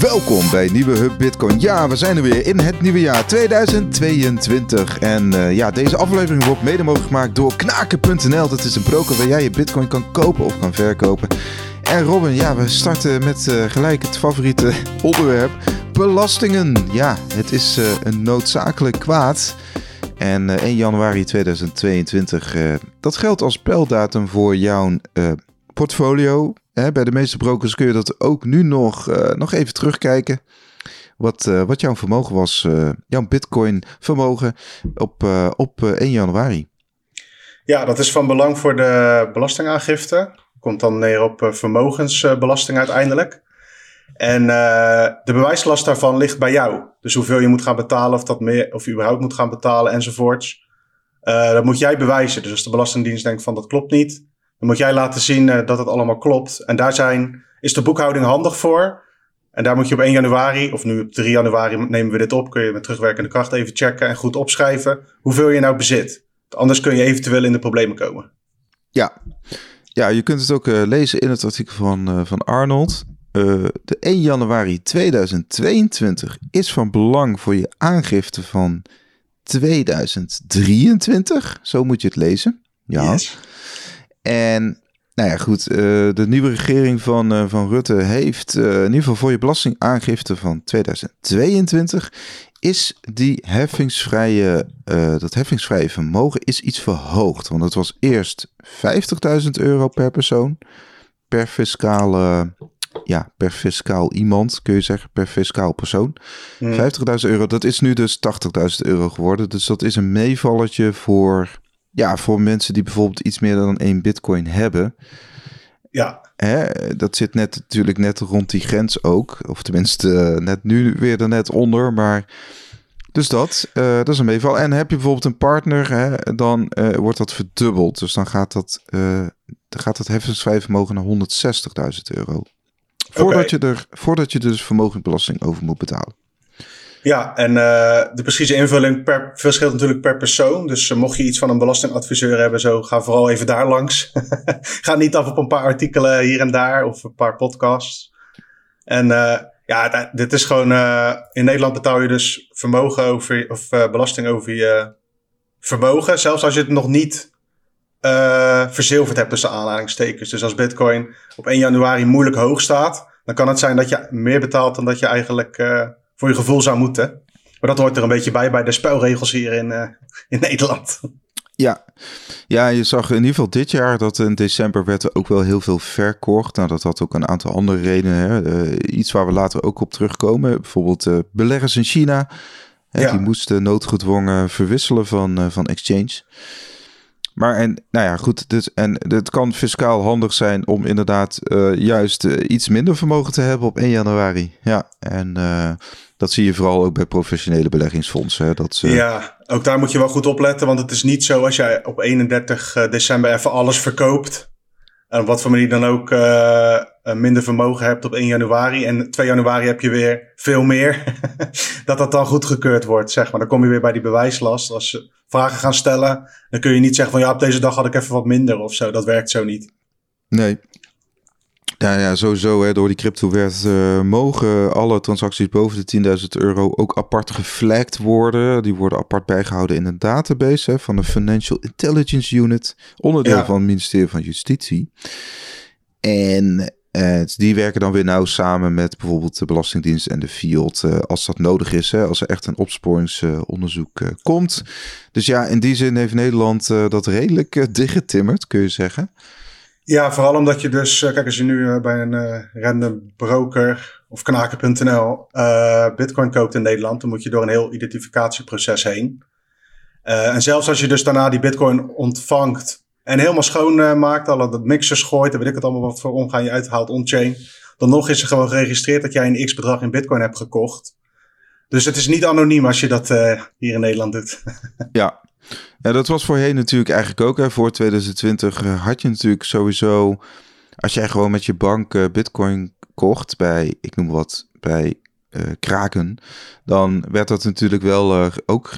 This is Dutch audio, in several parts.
Welkom bij Nieuwe Hub Bitcoin. Ja, we zijn er weer in het nieuwe jaar 2022. En uh, ja, deze aflevering wordt mede mogelijk gemaakt door knaken.nl. Dat is een broker waar jij je Bitcoin kan kopen of kan verkopen. En Robin, ja, we starten met uh, gelijk het favoriete onderwerp: belastingen. Ja, het is uh, een noodzakelijk kwaad. En 1 januari 2022, dat geldt als pijldatum voor jouw portfolio. Bij de meeste brokers kun je dat ook nu nog, uh, nog even terugkijken. Wat, uh, wat jouw vermogen was, uh, jouw bitcoin vermogen op, op 1 januari. Ja, dat is van belang voor de belastingaangifte. Komt dan neer op vermogensbelasting uiteindelijk. En de bewijslast daarvan ligt bij jou. Dus hoeveel je moet gaan betalen, of, dat meer, of je überhaupt moet gaan betalen enzovoorts. dat moet jij bewijzen. Dus als de Belastingdienst denkt van dat klopt niet, dan moet jij laten zien uh, dat het allemaal klopt. En daar zijn, is de boekhouding handig voor. En daar moet je op 1 januari, of nu op 3 januari nemen we dit op, kun je met terugwerkende kracht even checken en goed opschrijven hoeveel je nou bezit. Anders kun je eventueel in de problemen komen. Ja, ja je kunt het ook uh, lezen in het artikel van, uh, van Arnold. de 1 januari 2022 is van belang voor je aangifte van 2023. Zo moet je het lezen. Ja. Yes. En nou ja, goed, uh, de nieuwe regering van, uh, van Rutte heeft uh, in ieder geval voor je belastingaangifte van 2022 is die heffingsvrije, dat heffingsvrije vermogen is iets verhoogd. Want het was eerst 50.000 euro per persoon, per fiscale, ja, per fiscaal iemand kun je zeggen, per fiscaal persoon. Hmm. 50.000 euro, dat is nu dus 80.000 euro geworden. Dus dat is een meevalletje voor ja, voor mensen die bijvoorbeeld iets meer dan één bitcoin hebben. Ja. Hè, dat zit net natuurlijk net rond die grens ook. Of tenminste, uh, net nu weer er net onder. Maar dus dat, uh, dat is een meeval. En heb je bijvoorbeeld een partner, hè, dan uh, wordt dat verdubbeld. Dus dan gaat dat, dan gaat dat heffingsvrij vermogen naar 160.000 euro. Voordat, okay. je er, voordat je dus vermogensbelasting over moet betalen. Ja, en uh, de precieze invulling per, verschilt natuurlijk per persoon. Dus uh, mocht je iets van een belastingadviseur hebben, zo ga vooral even daar langs. ga niet af op een paar artikelen hier en daar of een paar podcasts. En uh, ja, dit is gewoon. in Nederland betaal je dus vermogen over, of belasting over je vermogen. Zelfs als je het nog niet verzilverd hebt tussen aanhalingstekens. Dus als Bitcoin op 1 januari moeilijk hoog staat, dan kan het zijn dat je meer betaalt dan dat je eigenlijk voor je gevoel zou moeten. Maar dat hoort er een beetje bij bij de spelregels hier in, uh, in Nederland. Ja. ja, je zag in ieder geval dit jaar dat in december werd er ook wel heel veel verkocht. Nou, dat had ook een aantal andere redenen. Hè. Uh, iets waar we later ook op terugkomen. Bijvoorbeeld uh, beleggers in China. Hè, ja. Die moesten noodgedwongen verwisselen van, van exchange. Maar en, nou ja, goed. Dus, en het kan fiscaal handig zijn om inderdaad juist iets minder vermogen te hebben op 1 januari. Ja, en dat zie je vooral ook bij professionele beleggingsfondsen. Hè, dat ze... Ja, ook daar moet je wel goed opletten. Want het is niet zo als jij op 31 eh, december even alles verkoopt. En op wat voor manier dan ook uh, minder vermogen hebt op 1 januari. En 2 januari heb je weer veel meer. dat dat dan goedgekeurd wordt, zeg maar. Dan kom je weer bij die bewijslast. Als ze vragen gaan stellen, dan kun je niet zeggen van ja, op deze dag had ik even wat minder of zo. Dat werkt zo niet. Nee, ja, ja sowieso. Hè, door die cryptowet uh, mogen alle transacties boven de 10.000 euro ook apart geflagd worden. Die worden apart bijgehouden in een database hè, van de Financial Intelligence Unit, onderdeel van het ministerie van Justitie. En uh, die werken dan weer nauw samen met bijvoorbeeld de Belastingdienst en de Field uh, als dat nodig is, hè, als er echt een opsporingsonderzoek komt. Dus ja, in die zin heeft Nederland dat redelijk dichtgetimmerd, kun je zeggen. Ja, vooral omdat je dus, eh, kijk, als je nu uh, bij een uh, random broker of knaken.nl uh, bitcoin koopt in Nederland, dan moet je door een heel identificatieproces heen. en zelfs als je dus daarna die bitcoin ontvangt en helemaal schoon maakt, alle dat mixers gooit en weet ik het allemaal wat voor omgaan je uithaalt on-chain, dan nog is er gewoon geregistreerd dat jij een x-bedrag in bitcoin hebt gekocht. Dus het is niet anoniem als je dat hier in Nederland doet. ja, ja, dat was voorheen natuurlijk eigenlijk ook. Hè. Voor 2020 eh, had je natuurlijk sowieso... Als jij gewoon met je bank uh, bitcoin kocht bij, ik noem wat, bij uh, Kraken... dan werd dat natuurlijk wel, uh, ook,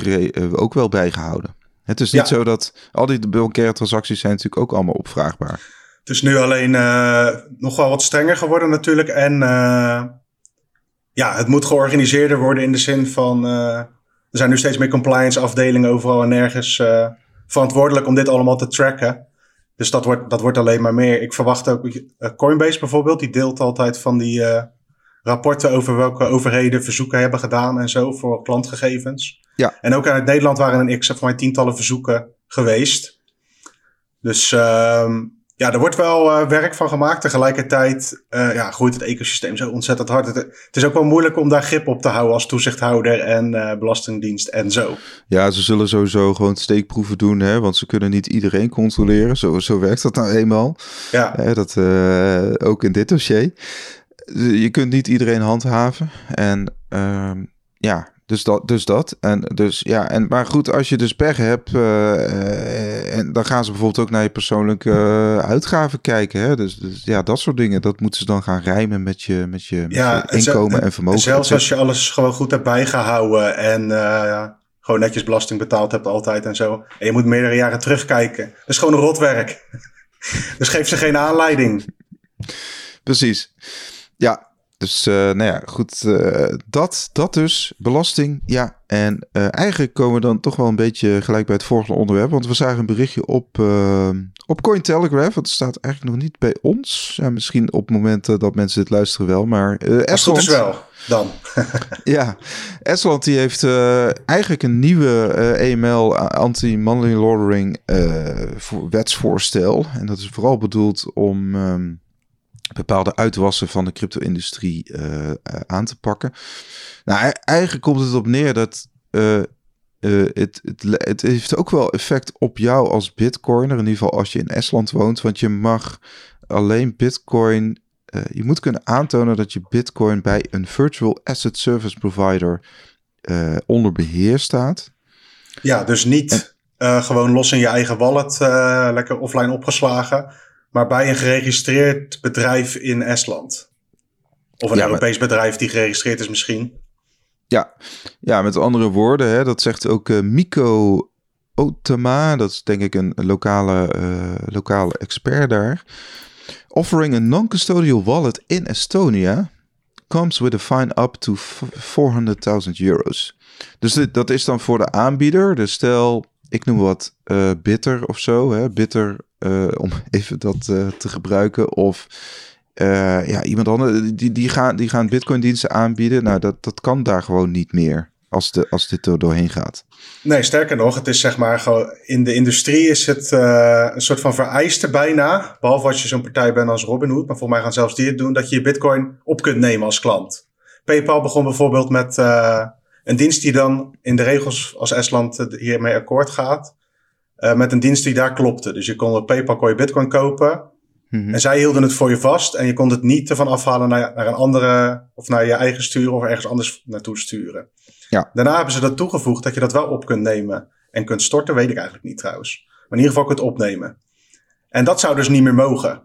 ook wel bijgehouden. Het is niet zo dat... Al die bankaire transacties zijn natuurlijk ook allemaal opvraagbaar. Het is nu alleen nog wel wat strenger geworden natuurlijk. En ja, het moet georganiseerder worden in de zin van. Er zijn nu steeds meer compliance afdelingen overal en nergens uh, verantwoordelijk om dit allemaal te tracken. Dus dat wordt, dat wordt alleen maar meer. Ik verwacht ook Coinbase bijvoorbeeld, die deelt altijd van die rapporten over welke overheden verzoeken hebben gedaan en zo voor klantgegevens. Ja. En ook uit Nederland waren een x van mij tientallen verzoeken geweest. Dus uh, ja, er wordt wel uh, werk van gemaakt. Tegelijkertijd uh, ja, groeit het ecosysteem zo ontzettend hard. Het, het, is ook wel moeilijk om daar grip op te houden als toezichthouder en uh, belastingdienst en zo. Ja, ze zullen sowieso gewoon steekproeven doen, hè, want ze kunnen niet iedereen controleren. Zo, zo werkt dat nou eenmaal. Ja. dat ook in dit dossier. Je kunt niet iedereen handhaven. En ehm, ja, dus dat, dus dat. En dus ja, en maar goed, als je dus pech hebt, uh, en dan gaan ze bijvoorbeeld ook naar je persoonlijke uh, uitgaven kijken. Hè? Dus, dus, ja, dat soort dingen, dat moeten ze dan gaan rijmen met je, met je, met ja, je inkomen en, en vermogen. Zelfs als je alles gewoon goed hebt bijgehouden en uh, gewoon netjes belasting betaald hebt altijd en zo. En je moet meerdere jaren terugkijken. Dat is gewoon een rotwerk. dus geef ze geen aanleiding. Precies. Ja, dus uh, nou ja, goed. Uh, dat, dat dus. Belasting. Ja. En uh, eigenlijk komen we dan toch wel een beetje gelijk bij het volgende onderwerp. Want we zagen een berichtje op, op Cointelegraph. Het staat eigenlijk nog niet bij ons. Ja, misschien op momenten dat mensen dit luisteren wel. Maar Estland... is wel, dan. ja, Estland die heeft eigenlijk een nieuwe EML anti-money laundering wetsvoorstel. En dat is vooral bedoeld om... Um, bepaalde uitwassen van de crypto-industrie uh, aan te pakken. Nou, e-, eigenlijk komt het op neer dat uh, het, het, het heeft ook wel effect op jou als bitcoiner, in ieder geval als je in Estland woont, want je mag alleen bitcoin, je moet kunnen aantonen dat je bitcoin bij een virtual asset service provider onder beheer staat. Ja, dus niet en, gewoon los in je eigen wallet, lekker offline opgeslagen maar bij een geregistreerd bedrijf in Estland. Of een ja, Europees maar... bedrijf die geregistreerd is misschien. Ja, ja met andere woorden, hè, dat zegt ook uh, Miko Otama, dat is denk ik een lokale, uh, lokale expert daar. Offering a non-custodial wallet in Estonia comes with a fine up to 400.000 euro's. Dus dit, dat is dan voor de aanbieder. Dus stel, ik noem wat uh, Bitter of zo. Hè? Bitter om even dat uh, te gebruiken. Of uh, ja, iemand anders. Die, die, gaan, die gaan Bitcoin-diensten aanbieden. Nou, dat, dat kan daar gewoon niet meer. Als, de, als dit er doorheen gaat. Nee, sterker nog, het is zeg maar gewoon. In de industrie is het een soort van vereiste bijna. Behalve als je zo'n partij bent als Robinhood. Maar volgens mij gaan zelfs die het doen. Dat je je Bitcoin op kunt nemen als klant. PayPal begon bijvoorbeeld met een dienst die dan in de regels als Estland hiermee akkoord gaat. Uh, met een dienst die daar klopte. Dus je kon op PayPal kon je Bitcoin kopen. Mm -hmm. En zij hielden het voor je vast. En je kon het niet ervan afhalen naar, naar een andere. of naar je eigen sturen of ergens anders naartoe sturen. Ja. Daarna hebben ze dat toegevoegd dat je dat wel op kunt nemen. En kunt storten, weet ik eigenlijk niet trouwens. Maar in ieder geval kunt opnemen. En dat zou dus niet meer mogen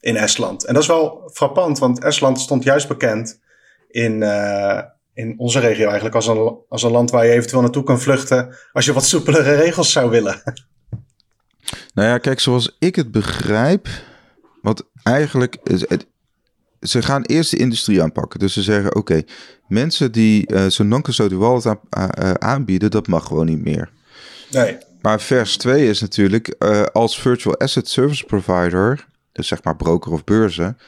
in Estland. En dat is wel frappant, want Estland stond juist bekend in. Uh, in onze regio eigenlijk als een, als een land waar je eventueel naartoe kan vluchten als je wat soepelere regels zou willen. Nou ja, kijk, zoals ik het begrijp, wat eigenlijk het, ze gaan eerst de industrie aanpakken. Dus ze zeggen, oké, mensen die uh, zo'n non-custodial wallet aan, uh, aanbieden, dat mag gewoon niet meer. Nee. Maar vers 2 is natuurlijk, uh, als virtual asset service provider, dus zeg maar broker of beurzen,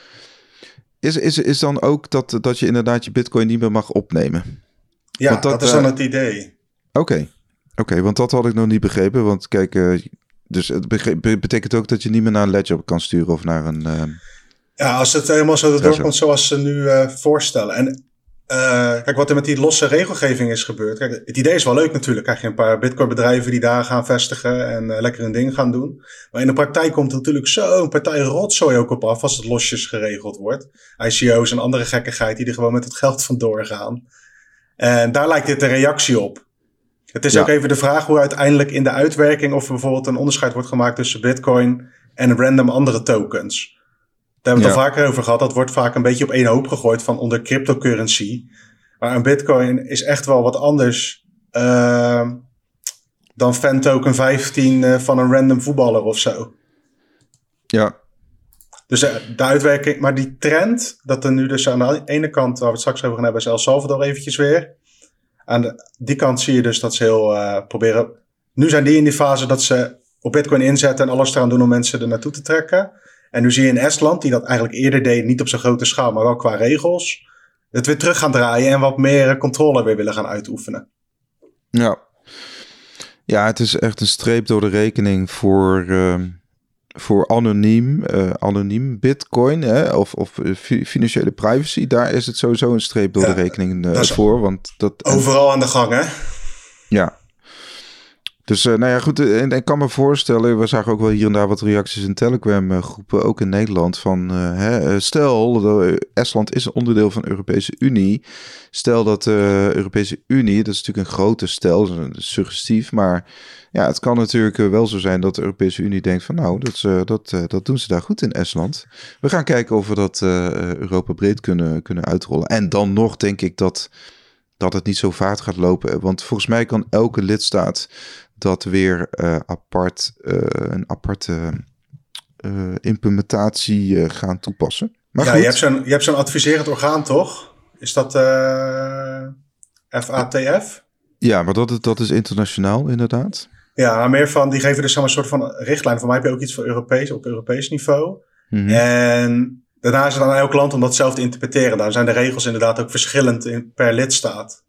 is, is, is dan ook dat, dat je inderdaad je bitcoin niet meer mag opnemen? Ja, dat, dat, is dan uh, het idee. Oké, okay. oké, want dat had ik nog niet begrepen. Want kijk, uh, dus het betekent ook dat je niet meer naar een ledger kan sturen of naar een... Uh, ja, als het helemaal zo doorkomt zoals ze nu voorstellen. En uh, kijk, wat er met die losse regelgeving is gebeurd. Kijk, het idee is wel leuk natuurlijk. Krijg je een paar Bitcoin-bedrijven die daar gaan vestigen en uh, lekker een ding gaan doen. Maar in de praktijk komt er natuurlijk zo'n partij rotzooi ook op af als het losjes geregeld wordt. ICO's en andere gekkigheid die er gewoon met het geld vandoor gaan. En daar lijkt dit een reactie op. Het is ja. ook even de vraag hoe uiteindelijk in de uitwerking of er bijvoorbeeld een onderscheid wordt gemaakt tussen Bitcoin en random andere tokens. Daar hebben we het al vaker over gehad. Dat wordt vaak een beetje op één hoop gegooid van onder cryptocurrency. Maar een bitcoin is echt wel wat anders uh, dan fan token 15 uh, van een random voetballer of zo. Ja. Dus de, de, uitwerking, maar die trend, dat er nu dus aan de ene kant, waar we het straks over gaan hebben, is El Salvador eventjes weer. Aan de, die kant zie je dus dat ze heel proberen. Nu zijn die in die fase dat ze op Bitcoin inzetten en alles eraan doen om mensen er naartoe te trekken. En nu zie je in Estland, die dat eigenlijk eerder deed, niet op zo'n grote schaal, maar wel qua regels, het weer terug gaan draaien en wat meer controle weer willen gaan uitoefenen. Ja. Ja, het is echt een streep door de rekening voor, uh, voor anoniem, uh, anoniem bitcoin hè, of, of financiële privacy. Daar is het sowieso een streep door de rekening uh, voor. Want dat, overal aan de gang, hè? Ja, dus uh, nou ja, goed. Eh, en ik kan me voorstellen, we zagen ook wel hier en daar wat reacties in Telegram groepen, ook in Nederland, van uh, hè, stel, Estland is een onderdeel van de Europese Unie. Stel dat de Europese Unie, dat is natuurlijk een grote stel, suggestief, maar ja, het kan natuurlijk wel zo zijn dat de Europese Unie denkt van nou, dat, dat, dat doen ze daar goed in Estland. We gaan kijken of we dat Europa breed kunnen, kunnen uitrollen. En dan nog denk ik dat dat het niet zo vaart gaat lopen. Want volgens mij kan elke lidstaat dat weer uh, apart, uh, een aparte uh, implementatie gaan toepassen. Maar ja, goed. je hebt zo'n je hebt zo'n adviserend orgaan, toch? Is dat FATF? Ja, maar dat, dat is internationaal inderdaad. Ja, maar meer van, die geven dus een soort van richtlijn. Voor mij heb je ook iets voor Europees, op Europees niveau. -hmm. En daarna is het aan elk land om dat zelf te interpreteren. Daar zijn de regels inderdaad ook verschillend in, per lidstaat.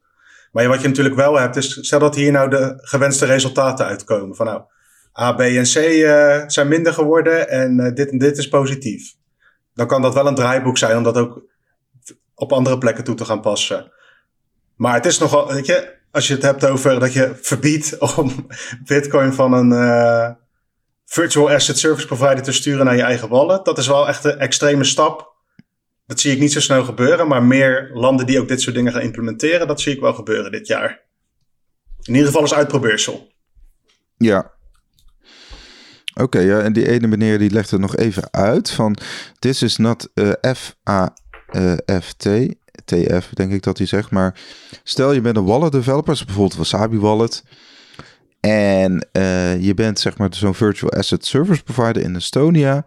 Maar wat je natuurlijk wel hebt, is stel dat hier nou de gewenste resultaten uitkomen. Van nou, A, B en C uh, zijn minder geworden en uh, dit en dit is positief. Dan kan dat wel een draaiboek zijn om dat ook op andere plekken toe te gaan passen. Maar het is nogal, weet je, als je het hebt over dat je verbiedt om Bitcoin van een uh, virtual asset service provider te sturen naar je eigen wallet, dat is wel echt een extreme stap dat zie ik niet zo snel gebeuren, maar meer landen die ook dit soort dingen gaan implementeren, dat zie ik wel gebeuren dit jaar. In ieder geval als uitprobeersel. Ja. Oké, ja, en die ene meneer die legt er nog even uit van this is not uh, F-A-F-T, TF denk ik dat hij zegt, maar stel je bent een wallet developer, bijvoorbeeld Wasabi Wallet, en uh, je bent zeg maar zo'n virtual asset service provider in Estonia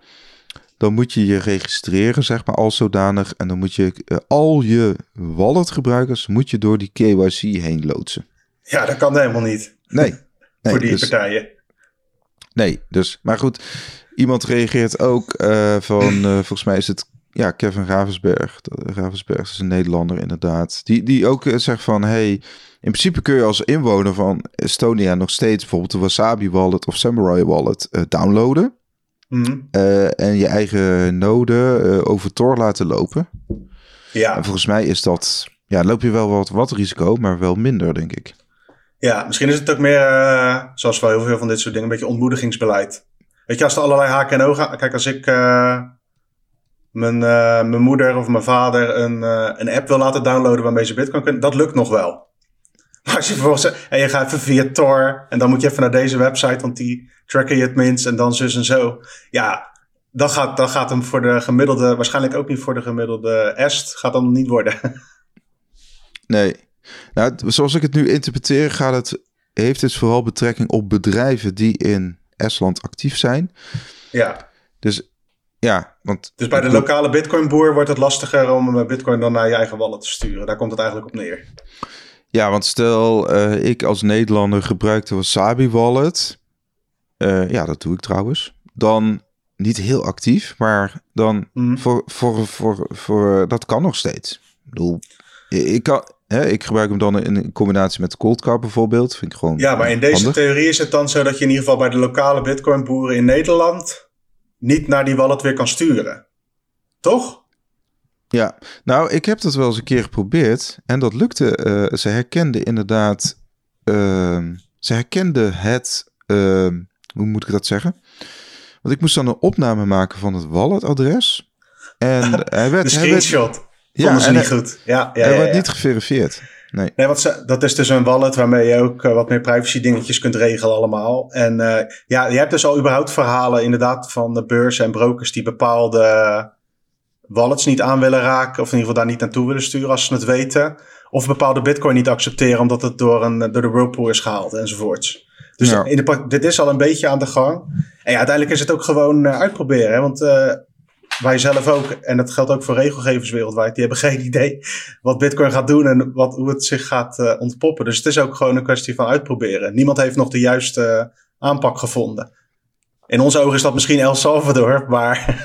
dan moet je je registreren, zeg maar, als zodanig. En dan moet je uh, al je walletgebruikers moet je door die KYC heen loodsen. Ja, dat kan helemaal niet. Nee. nee Voor die dus, partijen. Nee, dus, maar goed. Iemand reageert ook uh, van, uh, volgens mij is het ja, Kevin Ravensberg. Ravensberg is een Nederlander inderdaad. Die, die ook zegt van, hey, in principe kun je als inwoner van Estonia nog steeds bijvoorbeeld de Wasabi Wallet of Samurai Wallet downloaden. Mm en je eigen node uh, over Tor laten lopen. Ja. En volgens mij is dat, ja, loop je wel wat, wat risico, maar wel minder, denk ik. Ja, misschien is het ook meer, uh, zoals wel heel veel van dit soort dingen, een beetje ontmoedigingsbeleid. Weet je, als er allerlei haken en ogen... Kijk, als ik mijn, mijn moeder of mijn vader een, een app wil laten downloaden waarmee ze bitcoin kunnen, dat lukt nog wel. Maar als je vervolgens en je gaat even via Tor en dan moet je even naar deze website, want die tracken je het minst en dan zus en zo. Ja, dan gaat, dan gaat hem voor de gemiddelde, waarschijnlijk ook niet voor de gemiddelde est, gaat dan niet worden. Nee. Nou, zoals ik het nu interpreteer, gaat het, heeft het vooral betrekking op bedrijven die in Estland actief zijn. Ja. Dus ja, want... Dus bij de lokale bitcoin-boer wordt het lastiger om bitcoin dan naar je eigen wallet te sturen. Daar komt het eigenlijk op neer. Ja, want stel uh, ik als Nederlander gebruik de Wasabi Wallet. Uh, ja, dat doe ik trouwens. Dan niet heel actief, maar dan mm. voor, voor, voor, voor, dat kan nog steeds. Ik bedoel, ik, kan, hè, ik gebruik hem dan in combinatie met Coldcard bijvoorbeeld. Vind ik gewoon ja, maar in deze theorie is het dan zo dat je in ieder geval bij de lokale Bitcoin boeren in Nederland niet naar die wallet weer kan sturen. Toch? Ja, nou, ik heb dat wel eens een keer geprobeerd en dat lukte. Uh, ze herkende inderdaad, uh, ze herkende het, uh, hoe moet ik dat zeggen? Want ik moest dan een opname maken van het walletadres. En hij werd... Screenshot. Hij werd, ja, niet goed. Ja, ja, hij ja, werd niet geverifieerd. Nee, nee ze, dat is dus een wallet waarmee je ook uh, wat meer privacy dingetjes kunt regelen allemaal. En uh, ja, je hebt dus al überhaupt verhalen inderdaad van de beurzen en brokers die bepaalde wallets niet aan willen raken. Of in ieder geval daar niet naartoe willen sturen als ze het weten. Of bepaalde bitcoin niet accepteren omdat het door, een, door de whirlpool is gehaald enzovoorts. Dus ja. in de, dit is al een beetje aan de gang. En ja, uiteindelijk is het ook gewoon uh, uitproberen. Hè? Want uh, wij zelf ook, en dat geldt ook voor regelgevers wereldwijd, die hebben geen idee wat Bitcoin gaat doen en wat, hoe het zich gaat uh, ontpoppen. Dus het is ook gewoon een kwestie van uitproberen. Niemand heeft nog de juiste aanpak gevonden. In onze ogen is dat misschien El Salvador, maar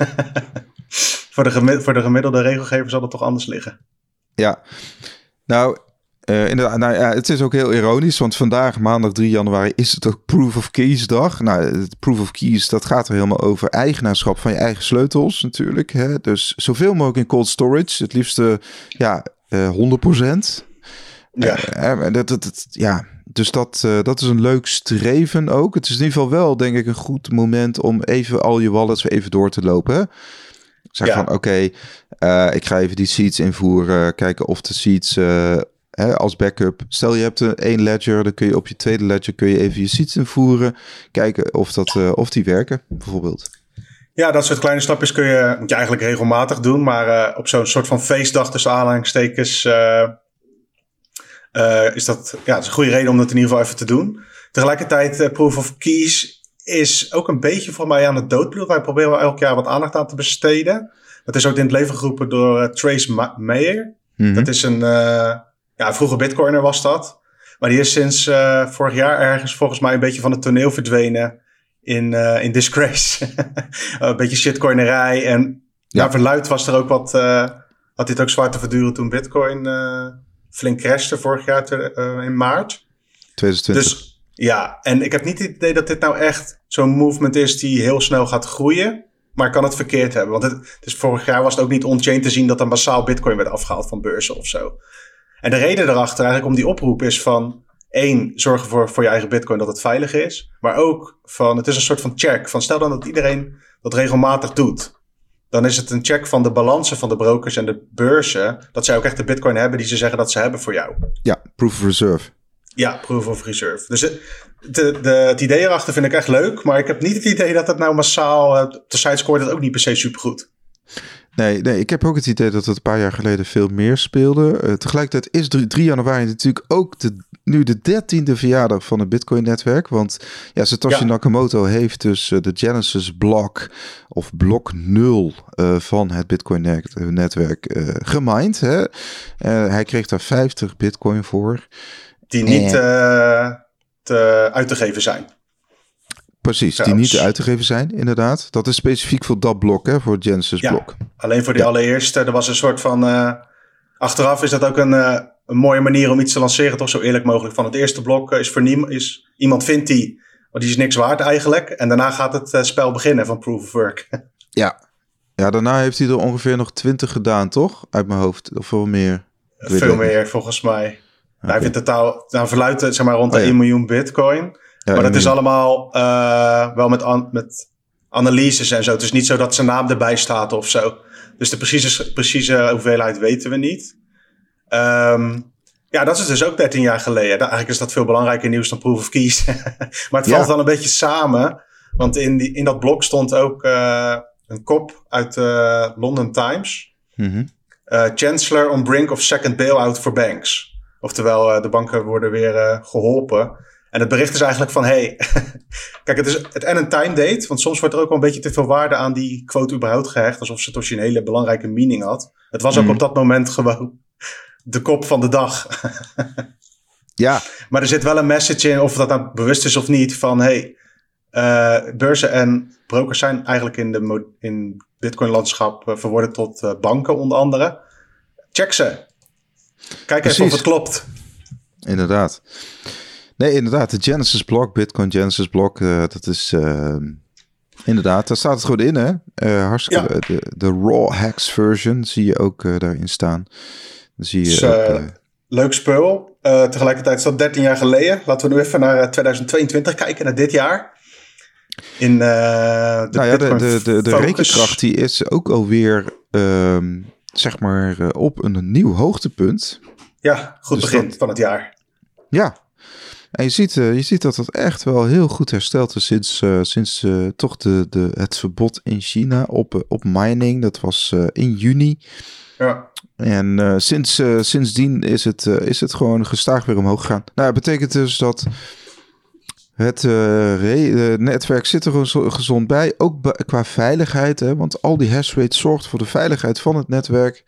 voor, de voor de gemiddelde regelgever zal het toch anders liggen. Ja, nou, uh, inderdaad, nou ja, het is ook heel ironisch, want vandaag, maandag 3 januari, is het ook Proof of Keys dag. Nou, het Proof of Keys, dat gaat er helemaal over eigenaarschap van je eigen sleutels natuurlijk. Hè? Dus zoveel mogelijk in cold storage, het liefste ja, uh, 100%. Ja. Uh, dat, dat, dat, ja, dus dat, uh, dat is een leuk streven ook. Het is in ieder geval wel, denk ik, een goed moment om even al je wallets weer even door te lopen. Zeg ja. van, oké, okay, uh, ik ga even die seeds invoeren, kijken of de seeds hè, als backup. Stel je hebt één ledger, dan kun je op je tweede ledger kun je even je seeds invoeren, kijken of, dat, uh, of die werken, bijvoorbeeld. Ja, dat soort kleine stapjes kun je, moet je eigenlijk regelmatig doen, maar op zo'n soort van feestdag tussen aanhalingstekens is dat ja, dat is een goede reden om dat in ieder geval even te doen. Tegelijkertijd, Proof of Keys is ook een beetje voor mij aan het doodbloeden. Wij proberen elk jaar wat aandacht aan te besteden. Dat is ook in het leven geroepen door uh, Trace Ma Mayer. Mm -hmm. Dat is een, ja, vroeger bitcoiner was dat. Maar die is sinds vorig jaar ergens volgens mij een beetje van het toneel verdwenen in, in disgrace. een beetje shitcoinerij. En ja. naar verluid was er ook wat, had dit ook zwaar te verduren toen bitcoin flink crashte vorig jaar uh, in maart. 2020. Dus ja, en ik heb niet het idee dat dit nou echt zo'n movement is die heel snel gaat groeien. Maar ik kan het verkeerd hebben. Want het, dus vorig jaar was het ook niet on-chain te zien dat er massaal bitcoin werd afgehaald van beurzen of zo. En de reden erachter eigenlijk om die oproep is van... één, zorg ervoor voor je eigen bitcoin dat het veilig is. Maar ook van, het is een soort van check. Van stel dan dat iedereen dat regelmatig doet dan is het een check van de balansen van de brokers en de beurzen. Dat zij ook echt de bitcoin hebben die ze zeggen dat ze hebben voor jou. Ja, proof of reserve. Ja, proof of reserve. Dus het, de, de, het idee erachter vind ik echt leuk. Maar ik heb niet het idee dat het nou massaal... Op de site scoort het ook niet per se supergoed. Nee, nee, ik heb ook het idee dat het een paar jaar geleden veel meer speelde. Uh, tegelijkertijd is 3, 3 januari natuurlijk ook de, nu de dertiende verjaardag van het Bitcoin-netwerk. Want ja, Satoshi ja. Nakamoto heeft dus uh, de Genesis-blok of blok 0 uh, van het Bitcoin-netwerk uh, gemined. Hè? hij kreeg daar 50 Bitcoin voor. Die niet te, uit te geven zijn. Precies, die niet uit te geven zijn, inderdaad. Dat is specifiek voor dat blok, hè, voor Genesis blok. Ja, alleen voor die ja. allereerste, er was een soort van... Uh, achteraf is dat ook een, uh, een mooie manier om iets te lanceren, toch zo eerlijk mogelijk. Van het eerste blok is voor niemand, is, iemand vindt die, maar die is niks waard eigenlijk. En daarna gaat het uh, spel beginnen van Proof of Work. ja. ja, daarna heeft hij er ongeveer nog twintig gedaan, toch? Uit mijn hoofd, of veel meer? veel meer, volgens mij. Okay. Nou, hij vindt totaal, nou verluidt zeg maar rond de oh, ja. 1 miljoen bitcoin. Ja, maar dat is allemaal uh, wel met, an met analyses en zo. Het is niet zo dat zijn naam erbij staat of zo. Dus de precieze, precieze hoeveelheid weten we niet. Um, ja, dat is dus ook 13 jaar geleden. Eigenlijk is dat veel belangrijker nieuws dan Proof of Keys. maar het valt ja. wel een beetje samen. Want in, die, in dat blok stond ook uh, een kop uit de uh, London Times. Mm -hmm. uh, Chancellor on brink of second bailout for banks. Oftewel, de banken worden weer geholpen. En het bericht is eigenlijk van, hey, kijk, het is het en een time date, want soms wordt er ook wel een beetje te veel waarde aan die quote überhaupt gehecht, alsof Satoshi een hele belangrijke meaning had. Het was ook mm. op dat moment gewoon de kop van de dag. ja. Maar er zit wel een message in, of dat nou bewust is of niet, van hey, uh, beurzen en brokers zijn eigenlijk in de in Bitcoin-landschap uh, verworden tot uh, banken onder andere. Check ze. Kijk Precies. even of het klopt. Inderdaad. Nee, inderdaad. De Genesis blok, Bitcoin Genesis blok, uh, dat is uh, inderdaad, daar staat het gewoon in, hè? Uh, hartstikke. Ja. De, de Raw Hacks version zie je ook daarin staan. Dan zie je. Dus, ook, leuk spul. tegelijkertijd is dat 13 jaar geleden. Laten we nu even naar 2022 kijken, naar dit jaar. In de, nou ja, de, de, de, de rekenkracht die is ook alweer, um, zeg maar, op een nieuw hoogtepunt. Ja, goed dus begin dat, van het jaar. Ja, en je ziet, uh, je ziet dat dat echt wel heel goed hersteld is sinds, uh, sinds uh, toch de, de, het verbod in China op, op mining. Dat was in juni. Ja. En sinds, sindsdien is het, is het gewoon gestaag weer omhoog gegaan. Nou, dat betekent dus dat Het netwerk zit er gezond bij, ook qua veiligheid. Hè, want al die hash rate zorgt voor de veiligheid van het netwerk.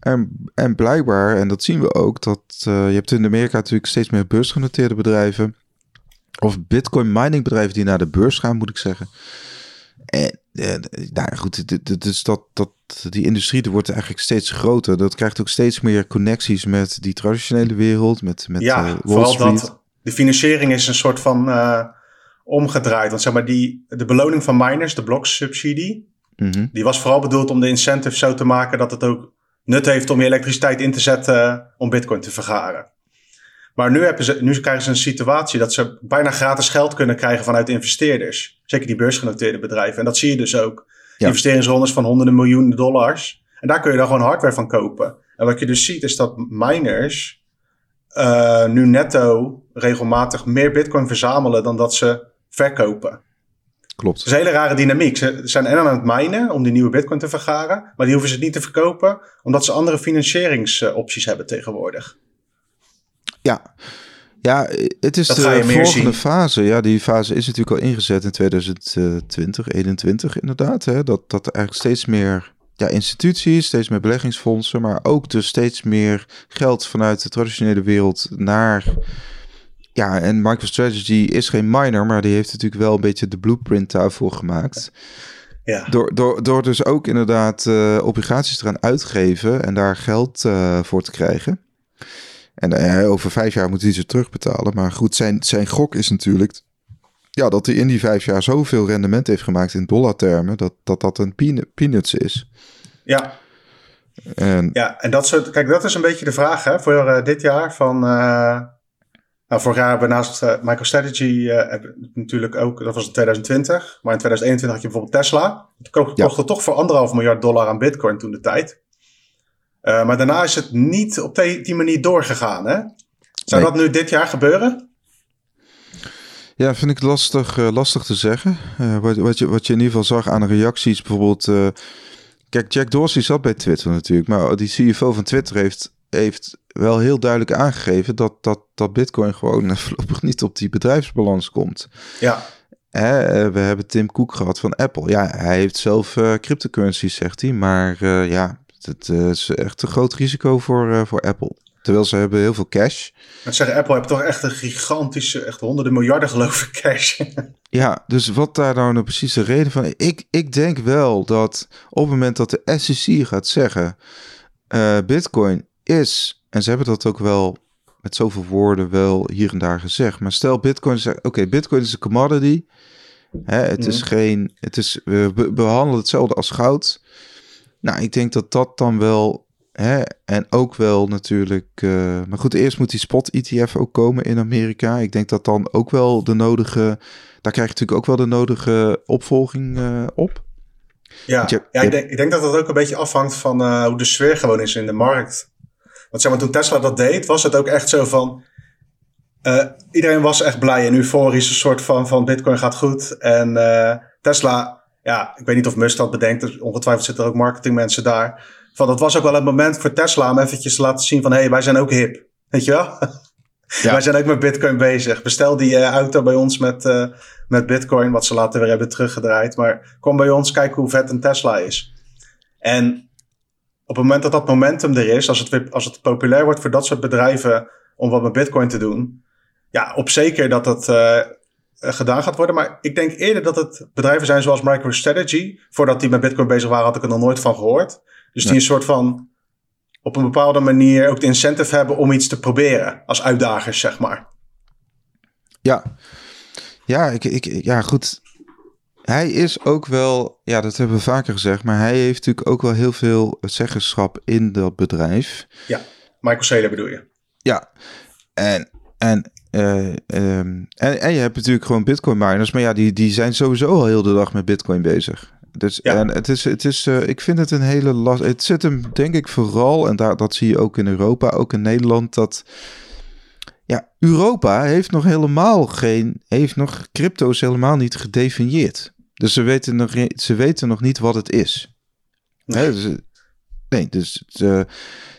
En, en blijkbaar, en dat zien we ook, dat uh, je hebt in Amerika natuurlijk steeds meer beursgenoteerde bedrijven. Of bitcoin mining bedrijven die naar de beurs gaan, moet ik zeggen. En uh, nou goed, dus dat, dat, die industrie wordt eigenlijk steeds groter. Dat krijgt ook steeds meer connecties met die traditionele wereld, met, met ja, uh, Wall vooral Street. dat de financiering is een soort van uh, omgedraaid. Want zeg maar, die, de beloning van miners, de bloksubsidie, mm -hmm. die was vooral bedoeld om de incentive zo te maken dat het ook nut heeft om je elektriciteit in te zetten om bitcoin te vergaren. Maar nu, hebben ze, nu krijgen ze een situatie dat ze bijna gratis geld kunnen krijgen vanuit investeerders. Zeker die beursgenoteerde bedrijven. En dat zie je dus ook. Ja. Investeringsrondes van honderden miljoenen dollars. En daar kun je dan gewoon hardware van kopen. En wat je dus ziet is dat miners uh, nu netto regelmatig meer bitcoin verzamelen dan dat ze verkopen. Klopt. Het is een hele rare dynamiek. Ze zijn en aan het minen om die nieuwe bitcoin te vergaren. Maar die hoeven ze niet te verkopen omdat ze andere financieringsopties hebben tegenwoordig. Ja, ja, het is de volgende fase. Ja, die fase is natuurlijk al ingezet in 2020, 2021 inderdaad. Hè? Dat, dat eigenlijk steeds meer ja, instituties, steeds meer beleggingsfondsen, maar ook dus steeds meer geld vanuit de traditionele wereld naar. Ja, en MicroStrategy is geen miner, maar die heeft natuurlijk wel een beetje de blueprint daarvoor gemaakt. Ja. Door, door, door dus ook inderdaad uh, obligaties te gaan uitgeven en daar geld uh, voor te krijgen. En uh, over vijf jaar moet hij ze terugbetalen. Maar goed, zijn, zijn gok is natuurlijk ja, dat hij in die vijf jaar zoveel rendement heeft gemaakt in dollartermen, dat dat, dat een peanuts is. Ja. En, ja, en dat soort, kijk, dat is een beetje de vraag hè, voor dit jaar. Van, nou, vorig jaar hebben we naast uh, MicroStrategy natuurlijk ook, dat was in 2020, maar in 2021 had je bijvoorbeeld Tesla. Die kocht, ja. kocht toch voor anderhalf miljard dollar aan Bitcoin toen de tijd. Uh, maar daarna is het niet op die, manier doorgegaan. Hè? Zou dat nu dit jaar gebeuren? Ja, vind ik lastig, lastig te zeggen. Wat, wat, je, wat je in ieder geval zag aan de reacties, bijvoorbeeld. kijk, Jack Dorsey zat bij Twitter natuurlijk, maar die CFO van Twitter heeft, heeft wel heel duidelijk aangegeven dat, dat, dat Bitcoin gewoon voorlopig niet op die bedrijfsbalans komt. Ja. Hè, we hebben Tim Cook gehad van Apple. Ja, hij heeft zelf cryptocurrencies, zegt hij, maar ja, het uh, is echt een groot risico voor, uh, voor Apple. Terwijl ze hebben heel veel cash. Ik zeggen, Apple heeft toch echt een gigantische, echt honderden miljarden geloof ik cash. ja, dus wat daar nou, nou precies de reden van Ik, ik denk wel dat op het moment dat de SEC gaat zeggen... Uh, Bitcoin is, en ze hebben dat ook wel met zoveel woorden wel hier en daar gezegd. Maar stel Bitcoin zegt, oké, Bitcoin is een commodity. Hè, het is geen, het is, we behandelen hetzelfde als goud. Nou, ik denk dat dat dan wel. Hè, en ook wel natuurlijk. Uh, maar goed, eerst moet die spot-ETF ook komen in Amerika. Ik denk dat dan ook wel de nodige. Daar krijg je natuurlijk ook wel de nodige opvolging uh, op. Ja, ja ik, denk, ik denk dat dat ook een beetje afhangt van uh, hoe de sfeer gewoon is in de markt. Want zeg maar, toen Tesla dat deed, was het ook echt zo van. iedereen was echt blij en euforisch, een soort van, van Bitcoin gaat goed. En Tesla ja, ik weet niet of Musk dat bedenkt. Dus ongetwijfeld zitten er ook marketingmensen daar. Van, dat was ook wel een moment voor Tesla om eventjes te laten zien van... hé, hey, wij zijn ook hip. Weet je wel? Ja. wij zijn ook met bitcoin bezig. Bestel die uh, auto bij ons met, uh, met bitcoin... wat ze later weer hebben teruggedraaid. Maar kom bij ons, kijk hoe vet een Tesla is. En op het moment dat dat momentum er is... als het, als het populair wordt voor dat soort bedrijven... om wat met bitcoin te doen... ja, op zeker dat het... Uh, eh, gedaan gaat worden. Maar ik denk eerder dat het bedrijven zijn zoals MicroStrategy. Voordat die met Bitcoin bezig waren, had ik er nog nooit van gehoord. Dus die een soort van op een bepaalde manier ook de incentive hebben om iets te proberen. Als uitdagers, zeg maar. Ja, ja, ik, ik, ja goed. Hij is ook wel, ja, dat hebben we vaker gezegd, maar hij heeft natuurlijk ook wel heel veel zeggenschap in dat bedrijf. Ja, Michael Saylor bedoel je? Ja, en, en uh, um, en, en je hebt natuurlijk gewoon Bitcoin miners, maar ja, die, die zijn sowieso al heel de dag met Bitcoin bezig. Dus ja. en het is, het is uh, ik vind het een hele last. Het zit hem, denk ik, vooral, en daar, dat zie je ook in Europa, ook in Nederland, dat ja, Europa heeft nog helemaal geen, heeft nog crypto's helemaal niet gedefinieerd. Dus ze weten nog, ze weten nog niet wat het is. Nee. Hè, dus, Nee, dus ze,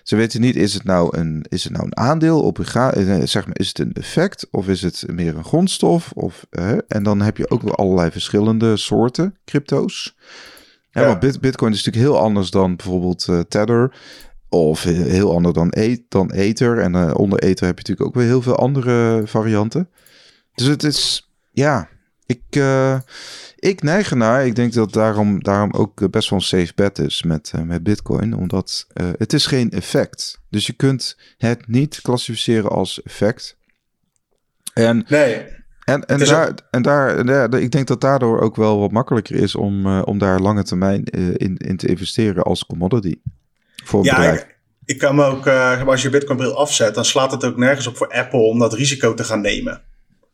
ze weten niet, is het nou een, is het nou een aandeel, obligatie, zeg maar, is het een effect of is het meer een grondstof? Of, en dan heb je ook wel allerlei verschillende soorten crypto's. Ja, Want Bit, Bitcoin is natuurlijk heel anders dan bijvoorbeeld uh, Tether. Of heel anders dan, e dan Ether. En uh, onder Ether heb je natuurlijk ook weer heel veel andere varianten. Dus het is, ja, ik, uh, ik neig ernaar. Ik denk dat daarom, daarom ook best wel een safe bet is met, uh, met Bitcoin. Omdat uh, het is geen effect. Dus je kunt het niet klassificeren als effect. En, nee. En, en, daar, ook... en daar, ja, ik denk dat daardoor ook wel wat makkelijker is om, om daar lange termijn in, in te investeren als commodity. Voor een ja, bedrijf. Ik, ik kan me ook, als je Bitcoin bril afzet, dan slaat het ook nergens op voor Apple om dat risico te gaan nemen.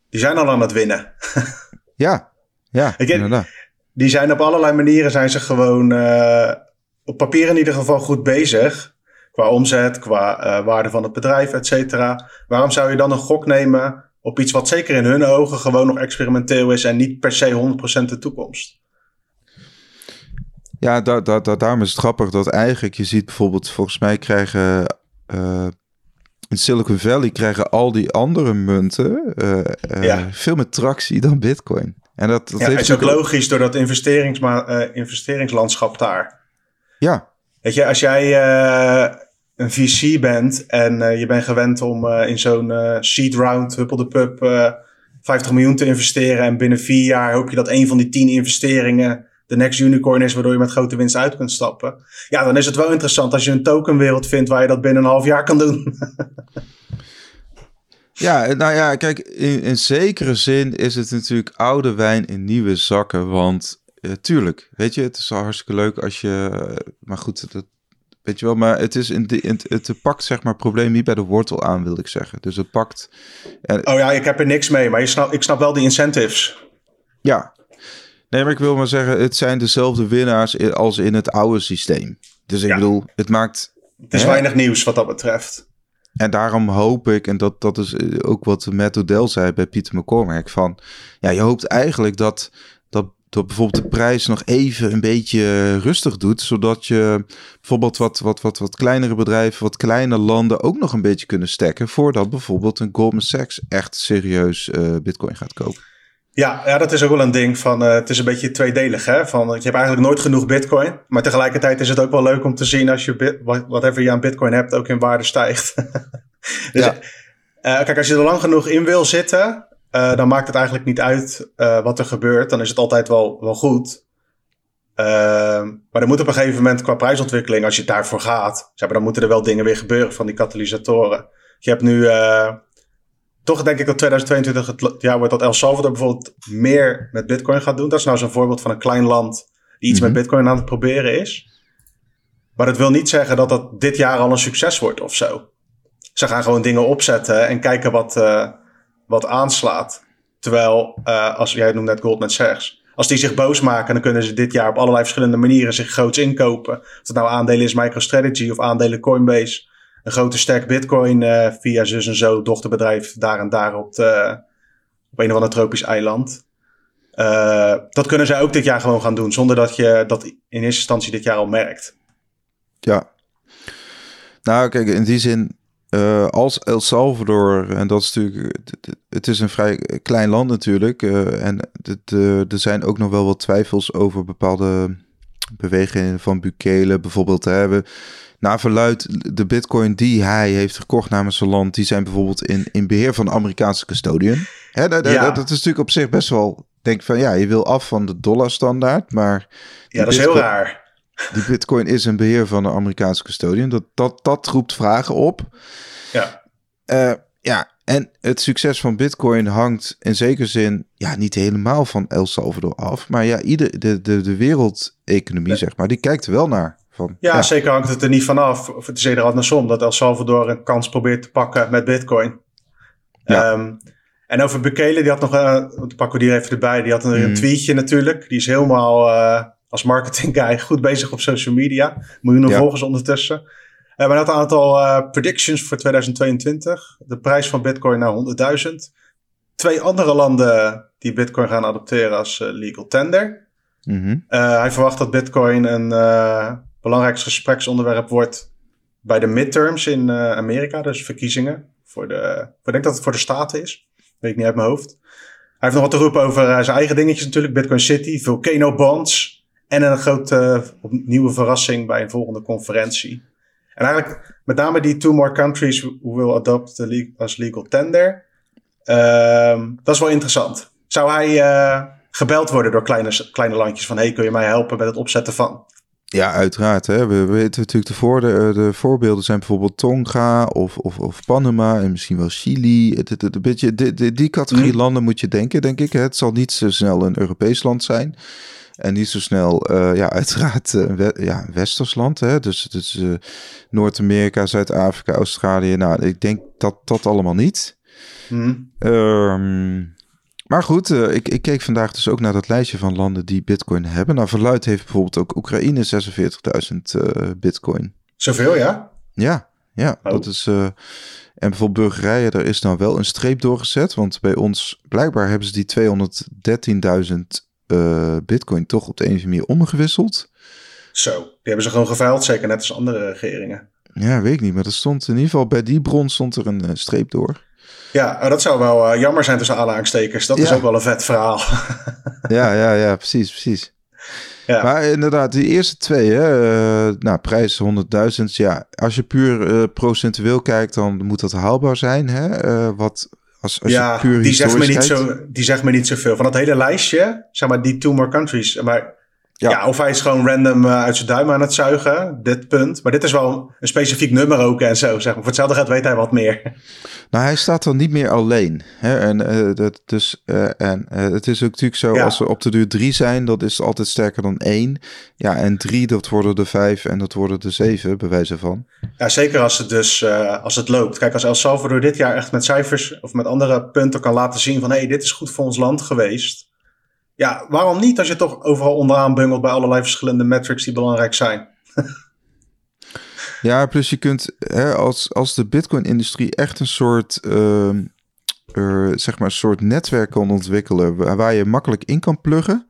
Die zijn al aan het winnen. ja, ja, ik, inderdaad. Die zijn op allerlei manieren zijn ze gewoon uh, op papier in ieder geval goed bezig. Qua omzet, qua uh, waarde van het bedrijf, et cetera. Waarom zou je dan een gok nemen op iets wat zeker in hun ogen gewoon nog experimenteel is en niet per se 100% de toekomst? Ja, da, da, da, daarom is het grappig dat eigenlijk je ziet bijvoorbeeld, volgens mij krijgen uh, in Silicon Valley krijgen al die andere munten ja. veel meer tractie dan Bitcoin. En dat, dat ja, heeft is ook logisch door dat investerings, uh, investeringslandschap daar. Ja. Weet je, als jij een VC bent en je bent gewend om in zo'n seed round, huppel de pub, 50 miljoen te investeren. En binnen vier jaar hoop je dat een van die tien investeringen de next unicorn is, waardoor je met grote winst uit kunt stappen. Ja, dan is het wel interessant als je een tokenwereld vindt waar je dat binnen een half jaar kan doen. Ja, nou ja, kijk, in, in zekere zin is het natuurlijk oude wijn in nieuwe zakken. Want uh, tuurlijk, weet je, het is al hartstikke leuk als je. Uh, maar goed, dat, weet je wel, maar het is in de, in, het, het pakt zeg maar probleem niet bij de wortel aan, wil ik zeggen. Dus het pakt. En, oh ja, ik heb er niks mee, maar je snap, ik snap wel die incentives. Ja, nee, maar ik wil maar zeggen, het zijn dezelfde winnaars als in het oude systeem. Dus ik ja. bedoel, het maakt. Het is hè? weinig nieuws wat dat betreft. En daarom hoop ik, en dat, dat is ook wat Matt O'Dell zei bij Pieter McCormack, van ja, je hoopt eigenlijk dat, dat, dat bijvoorbeeld de prijs nog even een beetje rustig doet, zodat je bijvoorbeeld wat, wat, wat, wat kleinere bedrijven, wat kleine landen ook nog een beetje kunnen stekken, voordat bijvoorbeeld een Goldman Sachs echt serieus uh, bitcoin gaat kopen. Ja, ja, dat is ook wel een ding van, uh, het is een beetje tweedelig hè, van je hebt eigenlijk nooit genoeg bitcoin, maar tegelijkertijd is het ook wel leuk om te zien als je bit, whatever je aan bitcoin hebt ook in waarde stijgt. dus ja. uh, kijk, als je er lang genoeg in wil zitten, uh, dan maakt het eigenlijk niet uit wat er gebeurt, dan is het altijd wel, wel goed. Ehm, maar er moet op een gegeven moment qua prijsontwikkeling, als je daarvoor gaat, zeg maar, dan moeten er wel dingen weer gebeuren van die katalysatoren. Je hebt nu toch denk ik dat 2022 het jaar wordt dat El Salvador bijvoorbeeld meer met Bitcoin gaat doen. Dat is nou zo'n voorbeeld van een klein land die iets mm -hmm. met Bitcoin aan het proberen is. Maar dat wil niet zeggen dat dat dit jaar al een succes wordt of zo. Ze gaan gewoon dingen opzetten en kijken wat, uh, wat aanslaat. Terwijl, uh, als jij noemt net Goldman Sachs, als die zich boos maken, dan kunnen ze dit jaar op allerlei verschillende manieren zich groots inkopen. Of het nou aandelen is MicroStrategy of aandelen Coinbase een grote stack bitcoin uh, via zus en zo dochterbedrijf daar en daar op, de, op een of ander tropisch eiland. Uh, dat kunnen zij ook dit jaar gewoon gaan doen, zonder dat je dat in eerste instantie dit jaar al merkt. Ja. Nou, kijk, in die zin, als El Salvador, en dat is natuurlijk, het is een vrij klein land natuurlijk, uh, en er zijn ook nog wel wat twijfels over bepaalde bewegingen van Bukele, bijvoorbeeld. Hè, we, naar verluid, de bitcoin die hij heeft gekocht namens zijn land, die zijn bijvoorbeeld in, in beheer van de Amerikaanse custodian. Hè, dat, ja. dat, dat, is natuurlijk op zich best wel, denk van ja, je wil af van de dollarstandaard, maar... Ja, dat is heel raar. Die bitcoin is in beheer van de Amerikaanse custodian. Dat, dat, dat roept vragen op. Ja. Uh, ja, en het succes van Bitcoin hangt in zekere zin ja, niet helemaal van El Salvador af. Maar ja, ieder, de, de, de wereldeconomie, ja. zeg maar, die kijkt wel naar. Van, ja, ja, zeker hangt het er niet vanaf. Of het is eerder andersom, dat El Salvador een kans probeert te pakken met Bitcoin. Ja. Um, en over Bukele, die had nog, uh, pakken we die even erbij, die had een, mm. een tweetje natuurlijk. Die is helemaal uh, als marketing guy goed bezig op social media. Miljoenen ja. volgers ondertussen. Uh, maar dat aantal uh, predictions voor 2022. De prijs van Bitcoin naar 100.000. Twee andere landen die Bitcoin gaan adopteren als legal tender. Mm -hmm. hij verwacht dat Bitcoin een belangrijkste gespreksonderwerp wordt bij de midterms in uh, Amerika, dus verkiezingen. Voor de, ik denk dat het voor de staten is. Weet ik niet uit mijn hoofd. Hij heeft nog wat te roepen over uh, zijn eigen dingetjes natuurlijk. Bitcoin City, Volcano Bonds. En een grote nieuwe verrassing bij een volgende conferentie. En eigenlijk met name die two more countries who will adopt the le as legal tender. Uh, dat is wel interessant. Zou hij uh, gebeld worden door kleine, kleine landjes van... hey, kun je mij helpen met het opzetten van... Ja, uiteraard. Hè. We weten natuurlijk de, voor, de, de voorbeelden zijn bijvoorbeeld Tonga of, of, of Panama en misschien wel Chili. Het, het, het, een beetje, die, die, die categorie mm. landen moet je denken, denk ik. Het zal niet zo snel een Europees land zijn. En niet zo snel, uh, ja, uiteraard uh, we, ja, Westers land. Hè? Dus, dus uh, Noord-Amerika, Zuid-Afrika, Australië. Nou, ik denk dat dat allemaal niet. Mm. Um, maar goed, uh, ik, ik, keek vandaag dus ook naar dat lijstje van landen die bitcoin hebben. Nou, verluid heeft bijvoorbeeld ook Oekraïne 46.000 uh, bitcoin. Zoveel, ja? Ja, ja. Oh. Dat is, uh, en bijvoorbeeld Bulgarije, daar is nou wel een streep doorgezet. Want bij ons, blijkbaar hebben ze die 213.000 bitcoin toch op de een of andere manier omgewisseld. Zo, die hebben ze gewoon geveild, zeker net als andere regeringen. Ja, weet ik niet. Maar er stond in ieder geval bij die bron stond er een streep door. Ja, dat zou wel uh, jammer zijn tussen aanhalingstekens. Dat ja. is ook wel een vet verhaal. ja, ja, ja, precies, precies. Ja. Maar inderdaad, die eerste twee, hè, uh, nou, prijs 100.000. Ja, als je puur uh, procentueel kijkt, dan moet dat haalbaar zijn. Hè? wat, als, als ja, je puur die zegt, me niet kijkt. zo, die zegt me niet zoveel. Van dat hele lijstje, zeg maar, die two more countries. Maar ja. ja. of hij is gewoon random uh, uit zijn duim aan het zuigen, dit punt. Maar dit is wel een specifiek nummer ook en zo, zeg maar. Voor hetzelfde gaat weet hij wat meer. Nou, hij staat dan niet meer alleen. Hè? En, uh, dat, dus, uh, en het is ook natuurlijk zo, ja. als we op de duur drie zijn, dat is altijd sterker dan één. Ja, en drie, dat worden de vijf en dat worden de zeven, bij wijze van. Ja, zeker als het dus, als het loopt. Kijk, als El Salvador dit jaar echt met cijfers of met andere punten kan laten zien van... hé, hey, dit is goed voor ons land geweest ja, waarom niet als je toch overal onderaan bungelt bij allerlei verschillende metrics die belangrijk zijn? ja, plus je kunt, hè, als, als de Bitcoin-industrie echt een soort, uh, uh, zeg maar, een soort netwerk kan ontwikkelen waar, waar je makkelijk in kan pluggen.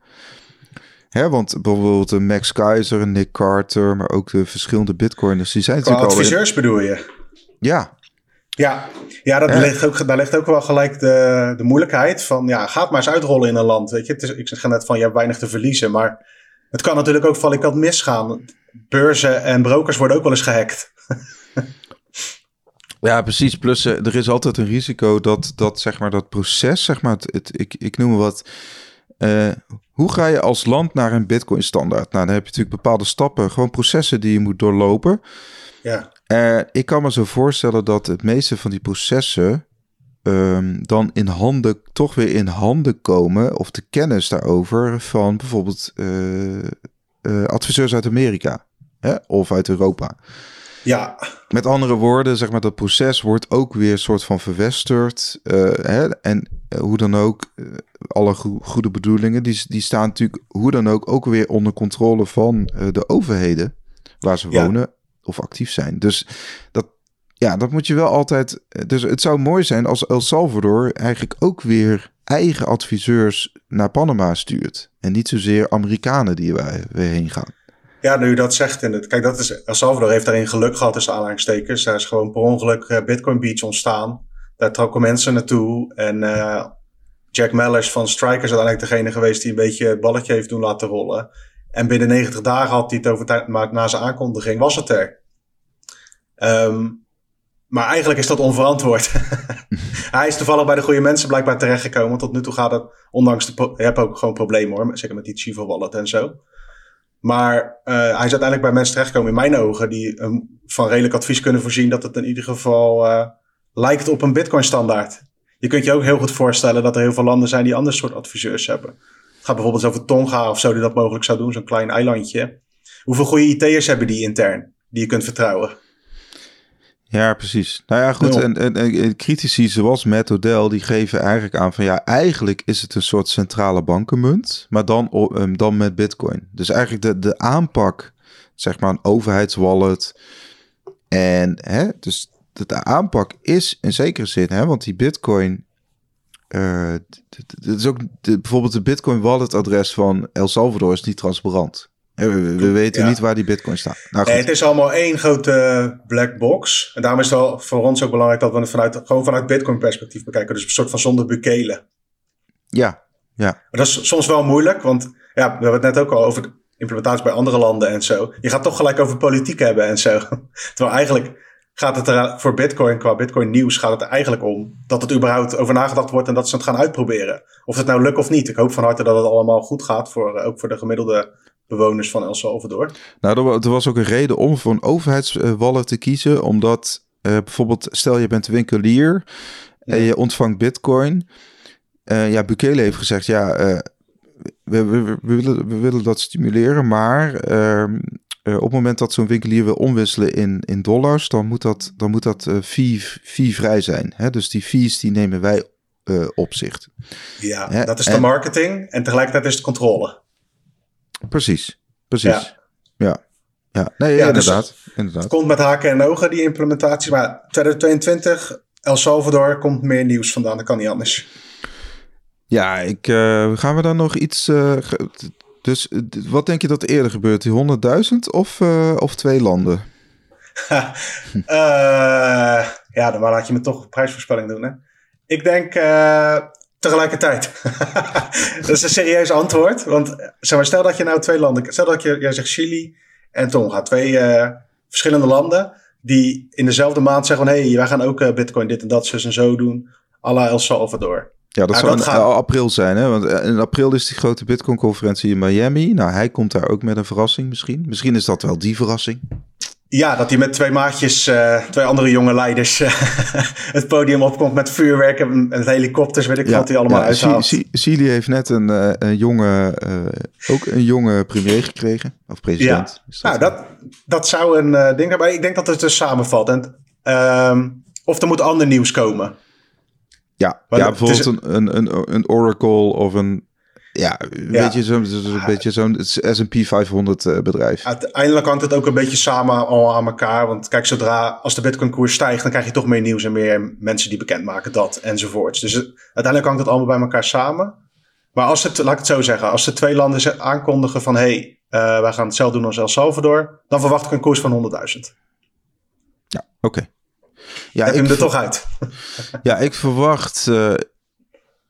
Hè, want bijvoorbeeld de Max Keizer, Nick Carter, maar ook de verschillende Bitcoiners, die zijn Qua natuurlijk al. adviseurs bedoel je? Ja, ja, ja, dat ja. Ook, daar ligt ook wel gelijk de, de moeilijkheid van, ja, ga het maar eens uitrollen in een land. Weet je, het is, ik zeg net van, je hebt weinig te verliezen, maar het kan natuurlijk ook valikant misgaan. Beurzen en brokers worden ook wel eens gehackt. Ja, precies. Plus uh, er is altijd een risico dat, dat, zeg maar, dat proces, zeg maar, het, het ik, ik noem wat. Uh, hoe ga je als land naar een Bitcoin standaard? Nou, dan heb je natuurlijk bepaalde stappen, gewoon processen die je moet doorlopen. Ja. Uh, ik kan me zo voorstellen dat het meeste van die processen um, dan in handen, toch weer in handen komen, of de kennis daarover van bijvoorbeeld uh, uh, adviseurs uit Amerika hè, of uit Europa. Ja. Met andere woorden, zeg maar, dat proces wordt ook weer soort van verwesterd. hè, en hoe dan ook, alle go goede bedoelingen, die, die staan natuurlijk hoe dan ook ook weer onder controle van de overheden waar ze ja. wonen of actief zijn. Dus dat, ja, dat moet je wel altijd. Dus het zou mooi zijn als El Salvador eigenlijk ook weer eigen adviseurs naar Panama stuurt. En niet zozeer Amerikanen die wij weer heen gaan. Ja, nu dat zegt in het. Kijk, dat is, El Salvador heeft daarin geluk gehad tussen aanhalingstekens. Daar is gewoon per ongeluk uh, Bitcoin Beach ontstaan. Daar trokken mensen naartoe. En uh, Jack Mellers van Strikers is uiteindelijk degene geweest die een beetje het balletje heeft doen laten rollen. En binnen 90 dagen had hij het over maar na zijn aankondiging was het er. Um, maar eigenlijk is dat onverantwoord. hij is toevallig bij de goede mensen blijkbaar terechtgekomen. Tot nu toe gaat het, ondanks de. Je hebt ook gewoon problemen hoor. Zeker met die Chivo Wallet en zo. Maar uh, hij is uiteindelijk bij mensen terechtgekomen, in mijn ogen, die van redelijk advies kunnen voorzien dat het in ieder geval uh, lijkt op een Bitcoin-standaard. Je kunt je ook heel goed voorstellen dat er heel veel landen zijn die ander soort adviseurs hebben. Gaat bijvoorbeeld over Tonga of zo, die dat mogelijk zou doen, zo'n klein eilandje. Hoeveel goede IT'ers hebben die intern, die je kunt vertrouwen? Ja, precies. Nou ja, goed. En, en, en, critici zoals Matt Odell, die geven eigenlijk aan van ja, eigenlijk is het een soort centrale bankenmunt, maar dan, um, dan met bitcoin. Dus eigenlijk de, de aanpak, zeg maar een overheidswallet. En hè, dus de, aanpak is in zekere zin, hè, want die bitcoin, uh, het is ook de, bijvoorbeeld de bitcoin wallet adres van El Salvador is niet transparant. We, weten niet waar die bitcoin staat. Nou, nee, het is allemaal één grote black box. En daarom is het wel voor ons ook belangrijk dat we het vanuit, gewoon vanuit bitcoin perspectief bekijken. Dus een soort van zonder bukelen. Ja, ja. Maar dat is soms wel moeilijk, want ja, we hebben het net ook al over implementatie bij andere landen en zo. Je gaat toch gelijk over politiek hebben en zo. Terwijl eigenlijk gaat het er voor Bitcoin, qua Bitcoin nieuws, gaat het er eigenlijk om dat het überhaupt over nagedacht wordt en dat ze het gaan uitproberen. Of het nou lukt of niet. Ik hoop van harte dat het allemaal goed gaat, voor, eh, ook voor de gemiddelde bewoners van El Salvador. Nou, er was ook een reden om voor een overheidswallet te kiezen, omdat uh, bijvoorbeeld, stel je bent winkelier en je ontvangt Bitcoin. Uh, ja, Bukele heeft gezegd, ja, we, we, we, willen, we willen dat stimuleren, maar ehm, uh, op het moment dat zo'n winkelier wil omwisselen in, in dollars, dan moet dat, dan moet dat uh, fee, fee vrij zijn. Hè? Dus die fees die nemen wij uh, op zich. Ja, Hè? dat is de marketing en tegelijkertijd is het controle. Precies, precies. Ja, ja. ja. nee, ja, inderdaad, dus inderdaad. Het komt met haken en ogen, die implementatie. Maar 2022, El Salvador, komt meer nieuws vandaan. Dat kan niet anders. Ja, ik, gaan we dan nog iets... Dus eh, wat denk je dat eerder gebeurt? Die 100.000 of, uh, of twee landen? uh, ja, dan laat je me toch een prijsvoorspelling doen. Hè? Ik denk uh, tegelijkertijd. dat is een serieus antwoord. Want zeg maar, stel dat je nou twee landen... Stel dat je, jij zegt Chili en Tonga. Twee verschillende landen die in dezelfde maand zeggen hé, hey, wij gaan ook bitcoin dit en dat, zus en zo doen. à la El Salvador. Ja, dat zou in april zijn, hè? Want eh, in april is die grote Bitcoin-conferentie in Miami. Nou, hij komt daar ook met een verrassing misschien. Misschien is dat wel die verrassing. Ja, dat hij met twee maatjes, uh, twee andere jonge leiders, uh, het podium opkomt met vuurwerk en, en helikopters, weet ik ja, wat hij allemaal ja, uithaalt. Chili heeft net een, uh, een jonge, ook een jonge premier gekregen, of president. Ja, nou, dat, dat zou een ding zijn, maar ik denk dat het dus samenvalt. En, ehm, of er moet ander nieuws komen. Ja, ja bijvoorbeeld een, een, een, Oracle of een ja, weet je, zo'n een beetje zo'n S&P 500 uh, bedrijf. Uiteindelijk hangt het ook een beetje samen al aan elkaar. Want kijk, zodra als de Bitcoin koers stijgt, dan krijg je toch meer nieuws en meer mensen die bekendmaken dat enzovoorts. Dus uiteindelijk hangt het allemaal bij elkaar samen. Maar als het, laat ik het zo zeggen, als de twee landen aankondigen van hey, uh, wij gaan hetzelfde doen als El Salvador, dan verwacht ik een koers van 100.000. Ja, oké. Ja, Heb ik hem er toch uit. ja, ik verwacht, uh,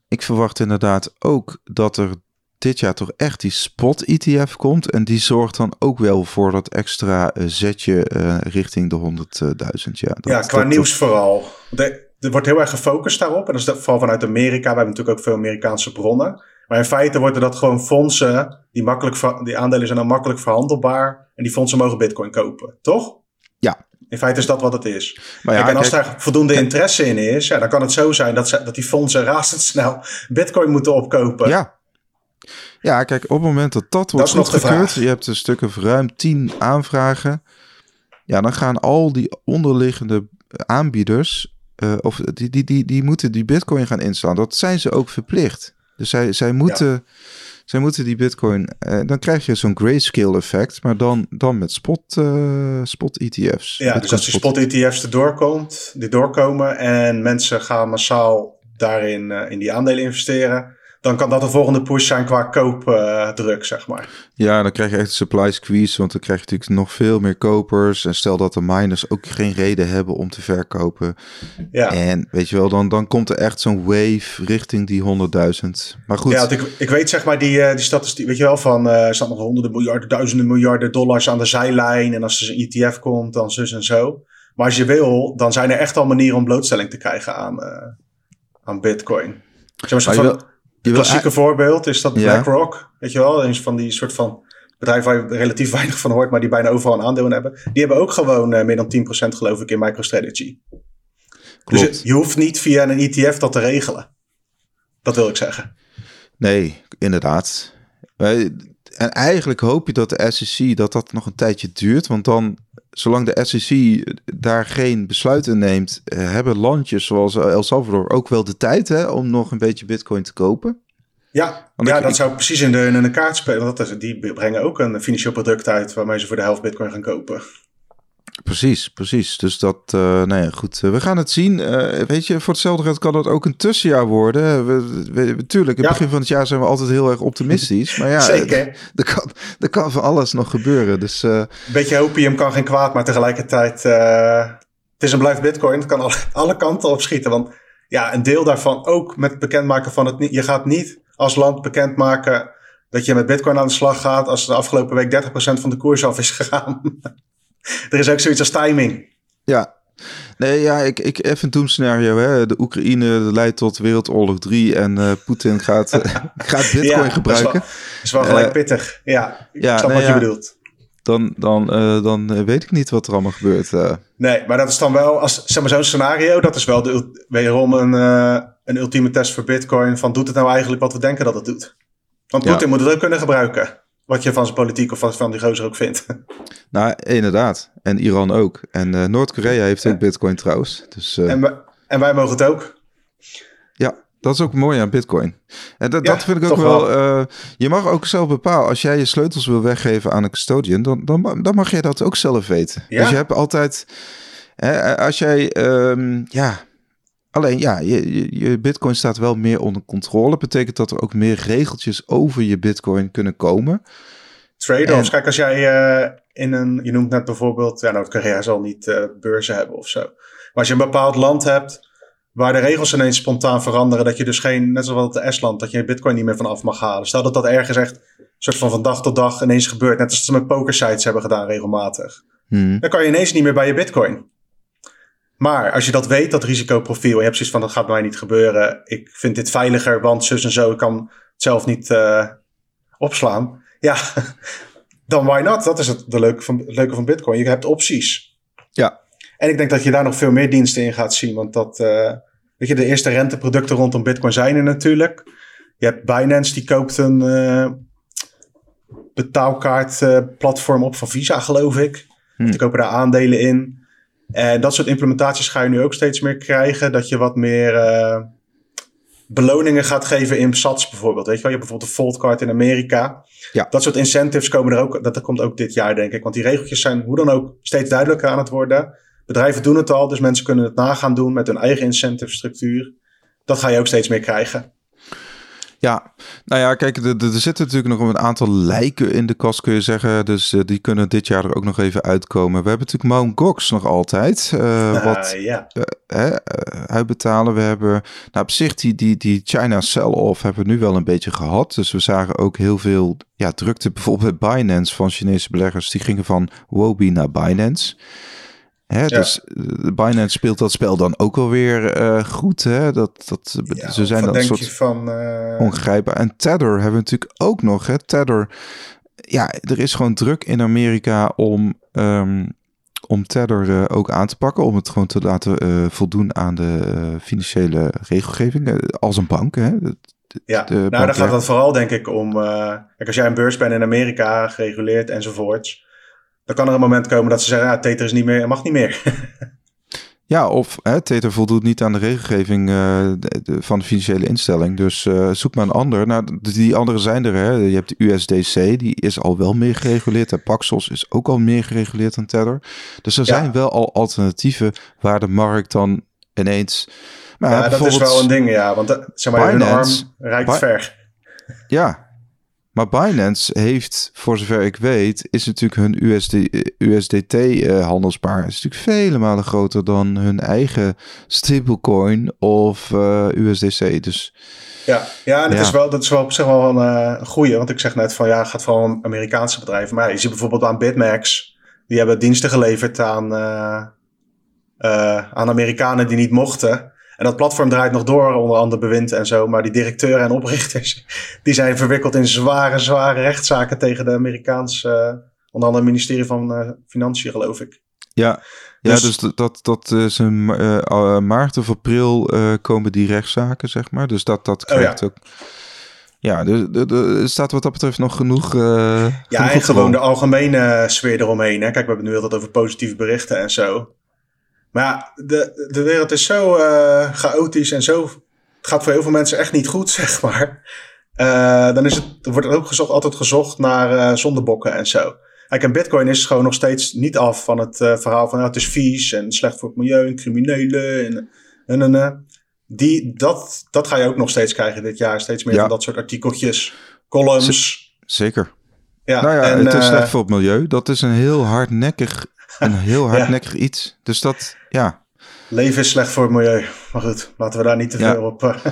ik verwacht inderdaad ook dat er dit jaar toch echt die spot ETF komt. En die zorgt dan ook wel voor dat extra uh, zetje uh, richting de 100.000. ja, dat, ja, qua nieuws vooral. De, er wordt heel erg gefocust daarop. En dat is vooral vanuit Amerika. We hebben natuurlijk ook veel Amerikaanse bronnen. Maar in feite worden dat gewoon fondsen. Die, makkelijk, die aandelen zijn dan makkelijk verhandelbaar. En die fondsen mogen bitcoin kopen, toch? Ja, in feite is dat wat het is. Maar ja, en als daar voldoende interesse in is, ja, dan kan het zo zijn dat, ze, dat die fondsen razendsnel bitcoin moeten opkopen. Ja. Ja, kijk, op het moment dat dat wordt goedgekeurd, je hebt een stuk of ruim 10 aanvragen. Ja, dan gaan al die onderliggende aanbieders, uh, of die, die, die, die moeten die bitcoin gaan inslaan. Dat zijn ze ook verplicht. Dus zij, zij moeten... Zij moeten die bitcoin, uh, dan krijg je zo'n grayscale effect, maar dan, dan met spot, uh, spot ETF's. Ja, dus als die spot ETF's erdoor komt, die doorkomen en mensen gaan massaal daarin uh, in die aandelen investeren, dan kan dat de volgende push zijn qua koopdruk, zeg maar. Ja, dan krijg je echt een supply squeeze, want dan krijg je natuurlijk nog veel meer kopers. En stel dat de miners ook geen reden hebben om te verkopen. Ja. En weet je wel, dan, dan komt er echt zo'n wave richting die 100.000. Maar goed. Ja, ik, ik weet zeg maar die, uh, die statistiek, weet je wel, van uh, er staan nog honderden miljarden, duizenden miljarden dollars aan de zijlijn. En als er een ETF komt, dan zus en zo. Maar als je wil, dan zijn er echt al manieren om blootstelling te krijgen aan, uh, aan bitcoin. Zeg maar, van, het klassieke voorbeeld is dat BlackRock, weet je wel, eens van die soort van bedrijven waar je relatief weinig van hoort, maar die bijna overal een aandeel in hebben. Die hebben ook gewoon uh, meer dan 10% geloof ik in MicroStrategy. Dus Klopt. Dus je hoeft niet via een ETF dat te regelen. Dat wil ik zeggen. Nee, inderdaad. En eigenlijk hoop je dat de SEC dat dat nog een tijdje duurt, want dan zolang de SEC daar geen besluiten neemt, eh, hebben landjes zoals El Salvador ook wel de tijd hè, om nog een beetje bitcoin te kopen. Ja, ja dat zou precies in de, in de kaart spelen. Want die brengen ook een financieel product uit waarmee ze voor de helft bitcoin gaan kopen. Precies, precies. Dus dat, uh, nou ja, goed. we gaan het zien. Uh, weet je, voor hetzelfde geld kan het ook een tussenjaar worden. We, we, we tuurlijk, in het begin van het jaar zijn we altijd heel erg optimistisch. Maar ja, Zeker. Er kan, er kan van alles nog gebeuren. Dus, uh... Beetje opium kan geen kwaad, maar tegelijkertijd... het is een blijft bitcoin. Het kan alle, alle kanten opschieten. Want ja, een deel daarvan ook met het bekendmaken van het... Je gaat niet als land bekendmaken dat je met bitcoin aan de slag gaat... als de afgelopen week 30% van de koers af is gegaan. er is ook zoiets als timing. Ja, Nee, ja, ik, ik even een doemscenario. Hè. De Oekraïne leidt tot Wereldoorlog 3 en uh, Poetin gaat, uh, gaat Bitcoin ja, gebruiken. Dat is wel, is wel gelijk uh, pittig. Ja, ik ja, snap nee, wat je bedoelt. Dan, dan, dan weet ik niet wat er allemaal gebeurt. Nee, maar dat is dan wel, als zeg maar zo'n scenario, dat is wel de, wederom een, een ultieme test voor Bitcoin. Van doet het nou eigenlijk wat we denken dat het doet? Want Poetin moet het ook kunnen gebruiken. Wat je van zijn politiek of van die gozer ook vindt. Nou, inderdaad. En Iran ook. En uh, Noord-Korea heeft ook bitcoin trouwens. Dus, uh, en, wij, en, wij mogen het ook. Ja, dat is ook mooi aan bitcoin. En dat, ja, dat vind ik ook wel... wel. Uh, je mag ook zelf bepalen. Als jij je sleutels wil weggeven aan een custodian... dan, dan, dan mag jij dat ook zelf weten. Ja? Dus je hebt altijd... Hè, als jij... Um, ja, Alleen ja, je, je, je, bitcoin staat wel meer onder controle. Betekent dat er ook meer regeltjes over je bitcoin kunnen komen. Trade-offs. Kijk, als jij uh, in een, je noemt net bijvoorbeeld, ja, Noord-Korea zal niet uh, beurzen hebben of zo. Maar als je een bepaald land hebt waar de regels ineens spontaan veranderen, dat je dus geen, net zoals het Estland, dat je bitcoin niet meer vanaf mag halen. Stel dat dat ergens echt een soort van van dag tot dag ineens gebeurt, net als ze met pokersites hebben gedaan regelmatig. Hmm. Dan kan je ineens niet meer bij je bitcoin. Maar als je dat weet, dat risicoprofiel, je hebt zoiets van dat gaat mij niet gebeuren. Ik vind dit veiliger, want zus en zo, ik kan het zelf niet uh, opslaan. Ja, dan why not? Dat is het de leuke van, het leuke van Bitcoin. Je hebt opties. Ja. En ik denk dat je daar nog veel meer diensten in gaat zien. Want dat, uh, weet je, de eerste renteproducten rondom Bitcoin zijn er natuurlijk. Je hebt Binance, die koopt een uh, betaalkaartplatform op van Visa, geloof ik. Hmm. Die kopen daar aandelen in. En dat soort implementaties ga je nu ook steeds meer krijgen. Dat je wat meer uh, beloningen gaat geven in sats bijvoorbeeld. Weet je wel, je hebt bijvoorbeeld een Foldcard in Amerika. Ja. Dat soort incentives komen er ook. Dat komt ook dit jaar, denk ik. Want die regeltjes zijn hoe dan ook steeds duidelijker aan het worden. Bedrijven doen het al, dus mensen kunnen het nagaan doen met hun eigen incentive structuur. Dat ga je ook steeds meer krijgen. Ja, nou ja, kijk, er, er zitten natuurlijk nog een aantal lijken in de kast, kun je zeggen. Dus uh, die kunnen dit jaar er ook nog even uitkomen. We hebben natuurlijk Mt. Gox nog altijd. Uh, wat ja. uh, uitbetalen. We hebben, nou op zich, die, die, die China sell-off hebben we nu wel een beetje gehad. Dus we zagen ook heel veel ja, drukte. Bijvoorbeeld bij Binance van Chinese beleggers. Die gingen van Wobi naar Binance. Hè, ja. Dus Binance speelt dat spel dan ook alweer uh, goed. Hè? Dat, dat, ja, ze zijn dan een soort van, uh... ongrijpbaar. En Tether hebben we natuurlijk ook nog. Hè? Tether, ja, er is gewoon druk in Amerika om, um, om Tether uh, ook aan te pakken. Om het gewoon te laten voldoen aan de financiële regelgeving. als een bank. Hè? De, ja, de nou daar gaat het vooral denk ik om. kijk, als jij een beurs bent in Amerika, gereguleerd enzovoorts dan kan er een moment komen dat ze zeggen, ja, Tether is niet meer, mag niet meer. ja, of hè, Tether voldoet niet aan de regelgeving uh, de, van de financiële instelling. Dus uh, zoek maar een ander. Nou, die andere zijn er. Hè. Je hebt de USDC, die is al wel meer gereguleerd. En Paxos is ook al meer gereguleerd dan Tether. Dus er zijn wel al alternatieven waar de markt dan ineens... Maar ja, dat is wel een ding, ja. Want uh, zeg maar, Binance, hun arm rijdt ver. Ja, maar Binance heeft, voor zover ik weet, is natuurlijk hun USD, USDT-handelspaar uh, is natuurlijk vele malen groter dan hun eigen stablecoin of uh, eh, USDC. Dus ja, ja, en dat, ja. Is wel, dat is wel op zich wel een uh, goede. Want ik zeg net van ja, het gaat vooral om Amerikaanse bedrijven. Maar je ziet bijvoorbeeld aan Bitmax, die hebben diensten geleverd aan, aan Amerikanen die niet mochten. En dat platform draait nog door onder andere bewind en zo. Maar die directeuren en oprichters, die zijn verwikkeld in zware, zware rechtszaken tegen de Amerikaanse, uh, onder andere ministerie van uh, Financiën, geloof ik. Ja, dus, ja, dus dat, dat is een uh, maart of april komen die rechtszaken, zeg maar. Dus dat, dat krijgt oh, ja. ook... Ja, er staat wat dat betreft nog genoeg. Uh, ja, en gewoon de algemene sfeer eromheen. Hè? Kijk, we hebben nu altijd over positieve berichten en zo. Maar ja, de, de wereld is zo uh, chaotisch en zo. Het gaat voor heel veel mensen echt niet goed, zeg maar. Uh, dan is het, er wordt ook gezocht, altijd gezocht naar uh, zondebokken en zo. Kijk, en Bitcoin is gewoon nog steeds niet af van het verhaal van ja, het is vies en slecht voor het milieu en criminelen en, en, en, en die, dat, dat ga je ook nog steeds krijgen dit jaar. Steeds meer van dat soort artikeltjes, columns. zeker. Ja, nou ja, en, het is slecht voor het milieu. Dat is een heel hardnekkig, een heel hardnekkig iets. Dus dat, ja. Leven is slecht voor het milieu. Maar goed, laten we daar niet te veel op. Uh,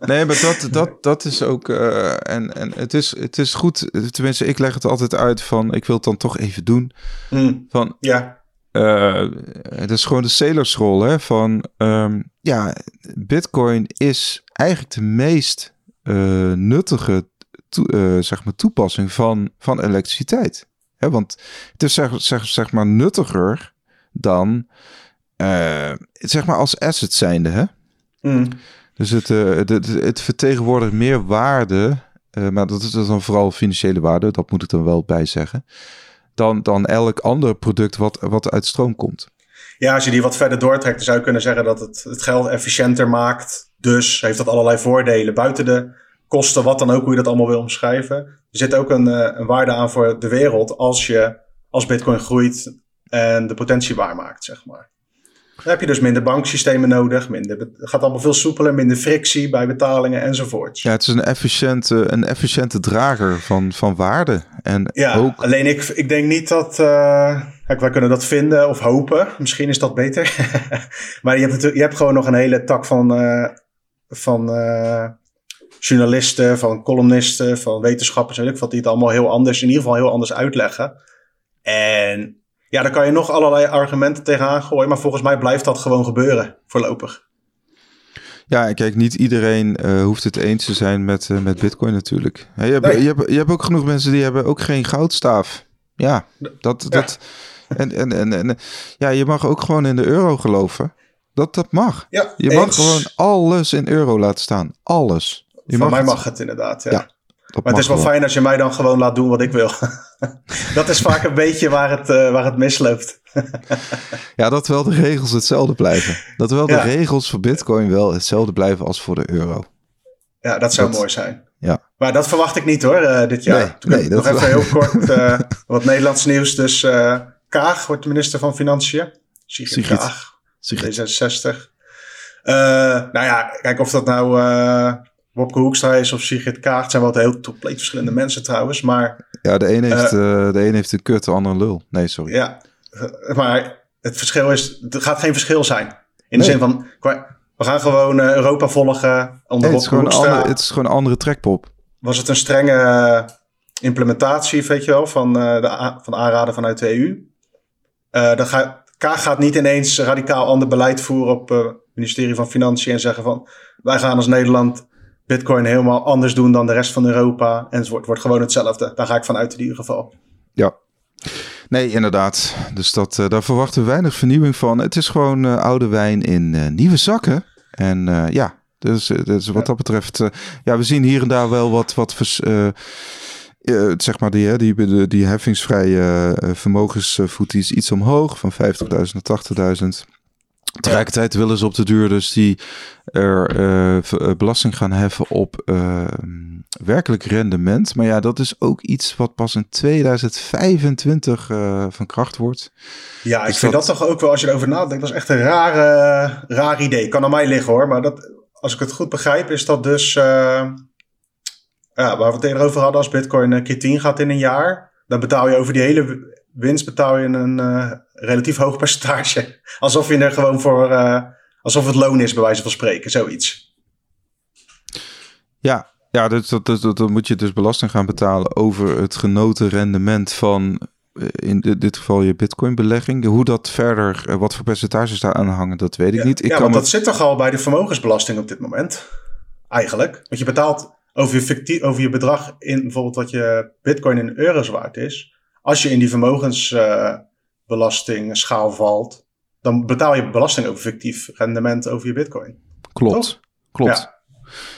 nee, maar dat, dat, dat is ook. Uh, en en het, is, het is goed. Tenminste, ik leg het altijd uit van. Ik wil het dan toch even doen. Mm, van, ja. Uh, het is gewoon de salersrol hè, van. Um, ja, Bitcoin is eigenlijk de meest uh, nuttige zeg maar toepassing van, van elektriciteit. Want het is zeg, zeg, zeg maar nuttiger dan. zeg maar als asset zijnde. Hè? Mm. Dus het, uh, het, het, het, vertegenwoordigt meer waarde, uh, maar dat is dan vooral financiële waarde, dat moet ik er wel bij zeggen, dan, dan elk ander product wat, wat uit stroom komt. Ja, als je die wat verder doortrekt, dan zou je kunnen zeggen dat het het geld efficiënter maakt. Dus heeft dat allerlei voordelen buiten de kosten, wat dan ook, hoe je dat allemaal wil omschrijven. Er zit ook een, uh, een waarde aan voor de wereld als je als Bitcoin groeit en de potentie waarmaakt, zeg maar. Dan heb je dus minder banksystemen nodig. Minder, het gaat allemaal veel soepeler, minder frictie bij betalingen enzovoort. Ja, het is een efficiënte, een efficiënte drager van, van waarde. En ja, ook... alleen ik, ik denk niet dat... Uh, kijk, wij kunnen dat vinden of hopen. Misschien is dat beter. maar je hebt, je hebt gewoon nog een hele tak van, uh, van uh, journalisten, van columnisten, van wetenschappers en ik wat die het allemaal heel anders, in ieder geval heel anders uitleggen. En ja, daar kan je nog allerlei argumenten tegenaan gooien. Maar volgens mij blijft dat gewoon gebeuren voorlopig. Ja, kijk, niet iedereen uh, hoeft het eens te zijn met, uh, met Bitcoin natuurlijk. je, hebt, nee. je, hebt, je hebt ook genoeg mensen die hebben ook geen goudstaaf. Ja, dat. Ja. dat en, en, en, en ja, je mag ook gewoon in de euro geloven. Dat, dat mag. Ja, je mag gewoon alles in euro laten staan. Alles. Je Van mij het. mag het inderdaad, ja. ja maar het is wel, wel fijn als je mij dan gewoon laat doen wat ik wil. dat is vaak een beetje waar het, uh, waar het misloopt. ja, dat wel de regels hetzelfde blijven. Dat wel de regels voor Bitcoin wel hetzelfde blijven als voor de euro. Ja, dat zou dat, mooi zijn. Ja. Maar dat verwacht ik niet hoor, uh, dit jaar. Nee, nee, nog even heel kort uh, wat Nederlands nieuws. Dus Kaag wordt de minister van Financiën. Sigrid. Kaag, Sigrid. D66. nou ja, kijk of dat nou Wopke Hoekstra is of Sigrid Kaart zijn wel heel compleet verschillende mensen trouwens, maar... Ja, de een heeft, uh, de een heeft een kut, de ander een lul. Nee, sorry. Ja, maar het verschil is, er gaat geen verschil zijn. In de zin van, we gaan gewoon uh, Europa volgen onder nee, het, is gewoon andere, het is gewoon een andere trekpop. Was het een strenge implementatie, weet je wel, van, uh, de, van aanraden vanuit de EU? dan gaat, Kaag gaat niet ineens radicaal ander beleid voeren op het ministerie van Financiën en zeggen van, wij gaan als Nederland Bitcoin helemaal anders doen dan de rest van Europa. En het wordt, wordt gewoon hetzelfde. Daar ga ik van uit in ieder geval. Ja. Nee, inderdaad. Dus dat, uh, daar verwachten we weinig vernieuwing van. Het is gewoon uh, oude wijn in uh, nieuwe zakken. En ja, dus, dus wat dat betreft... ja, we zien hier en daar wel wat... wat vers, zeg maar die, die, die, die heffingsvrije vermogensvoeties iets omhoog. Van 50.000 naar 80.000. Tegelijkertijd willen ze op de duur dus die er uh, belasting gaan heffen op uh, werkelijk rendement. Maar ja, dat is ook iets wat pas in 2025 uh, van kracht wordt. Ja, ik dus vind dat... dat... toch ook wel, als je erover nadenkt, dat is echt een rare, raar idee. Kan aan mij liggen hoor, maar dat, als ik het goed begrijp, is dat dus, ja, waar we het eerder over hadden, als Bitcoin een keer 10 gaat in een jaar, dan betaal je over die hele winst betaal je een relatief hoog percentage. Alsof je er gewoon voor, uh, alsof het loon is, bij wijze van spreken, zoiets. Ja, ja dus dat, dat, dat, dan moet je dus belasting gaan betalen over het genoten rendement van, eh, in dit geval je bitcoin-belegging. Hoe dat verder, wat voor percentages daar aan hangen, dat weet ik ja, niet. Ik ja, kan want dat zit toch al bij de vermogensbelasting op dit moment, eigenlijk. Want je betaalt over je, fictief, over je bedrag in bijvoorbeeld wat je bitcoin in euro's waard is als je in die vermogensbelastingschaal uh, valt, dan betaal je belasting over fictief rendement over je bitcoin. Klopt, Toch? klopt. Ja.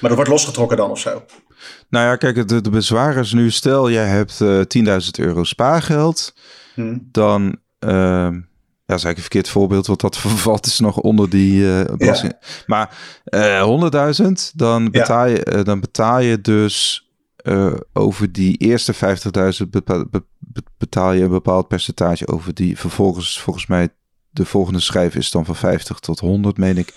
Maar dat wordt losgetrokken dan of zo? Nou ja, kijk, de, de bezwaar is nu, stel jij hebt uh, 10.000 euro spaargeld, hmm. dan... Uh, ja, is eigenlijk een verkeerd voorbeeld, want dat valt is nog onder die uh, belasting. Ja. Maar uh, 100.000, dan, betaal Ja. je, uh, dan betaal je dus over die eerste 50.000 betaal je een bepaald percentage over die. Vervolgens, volgens mij, de volgende schijf is dan van 50 tot 100, meen ik.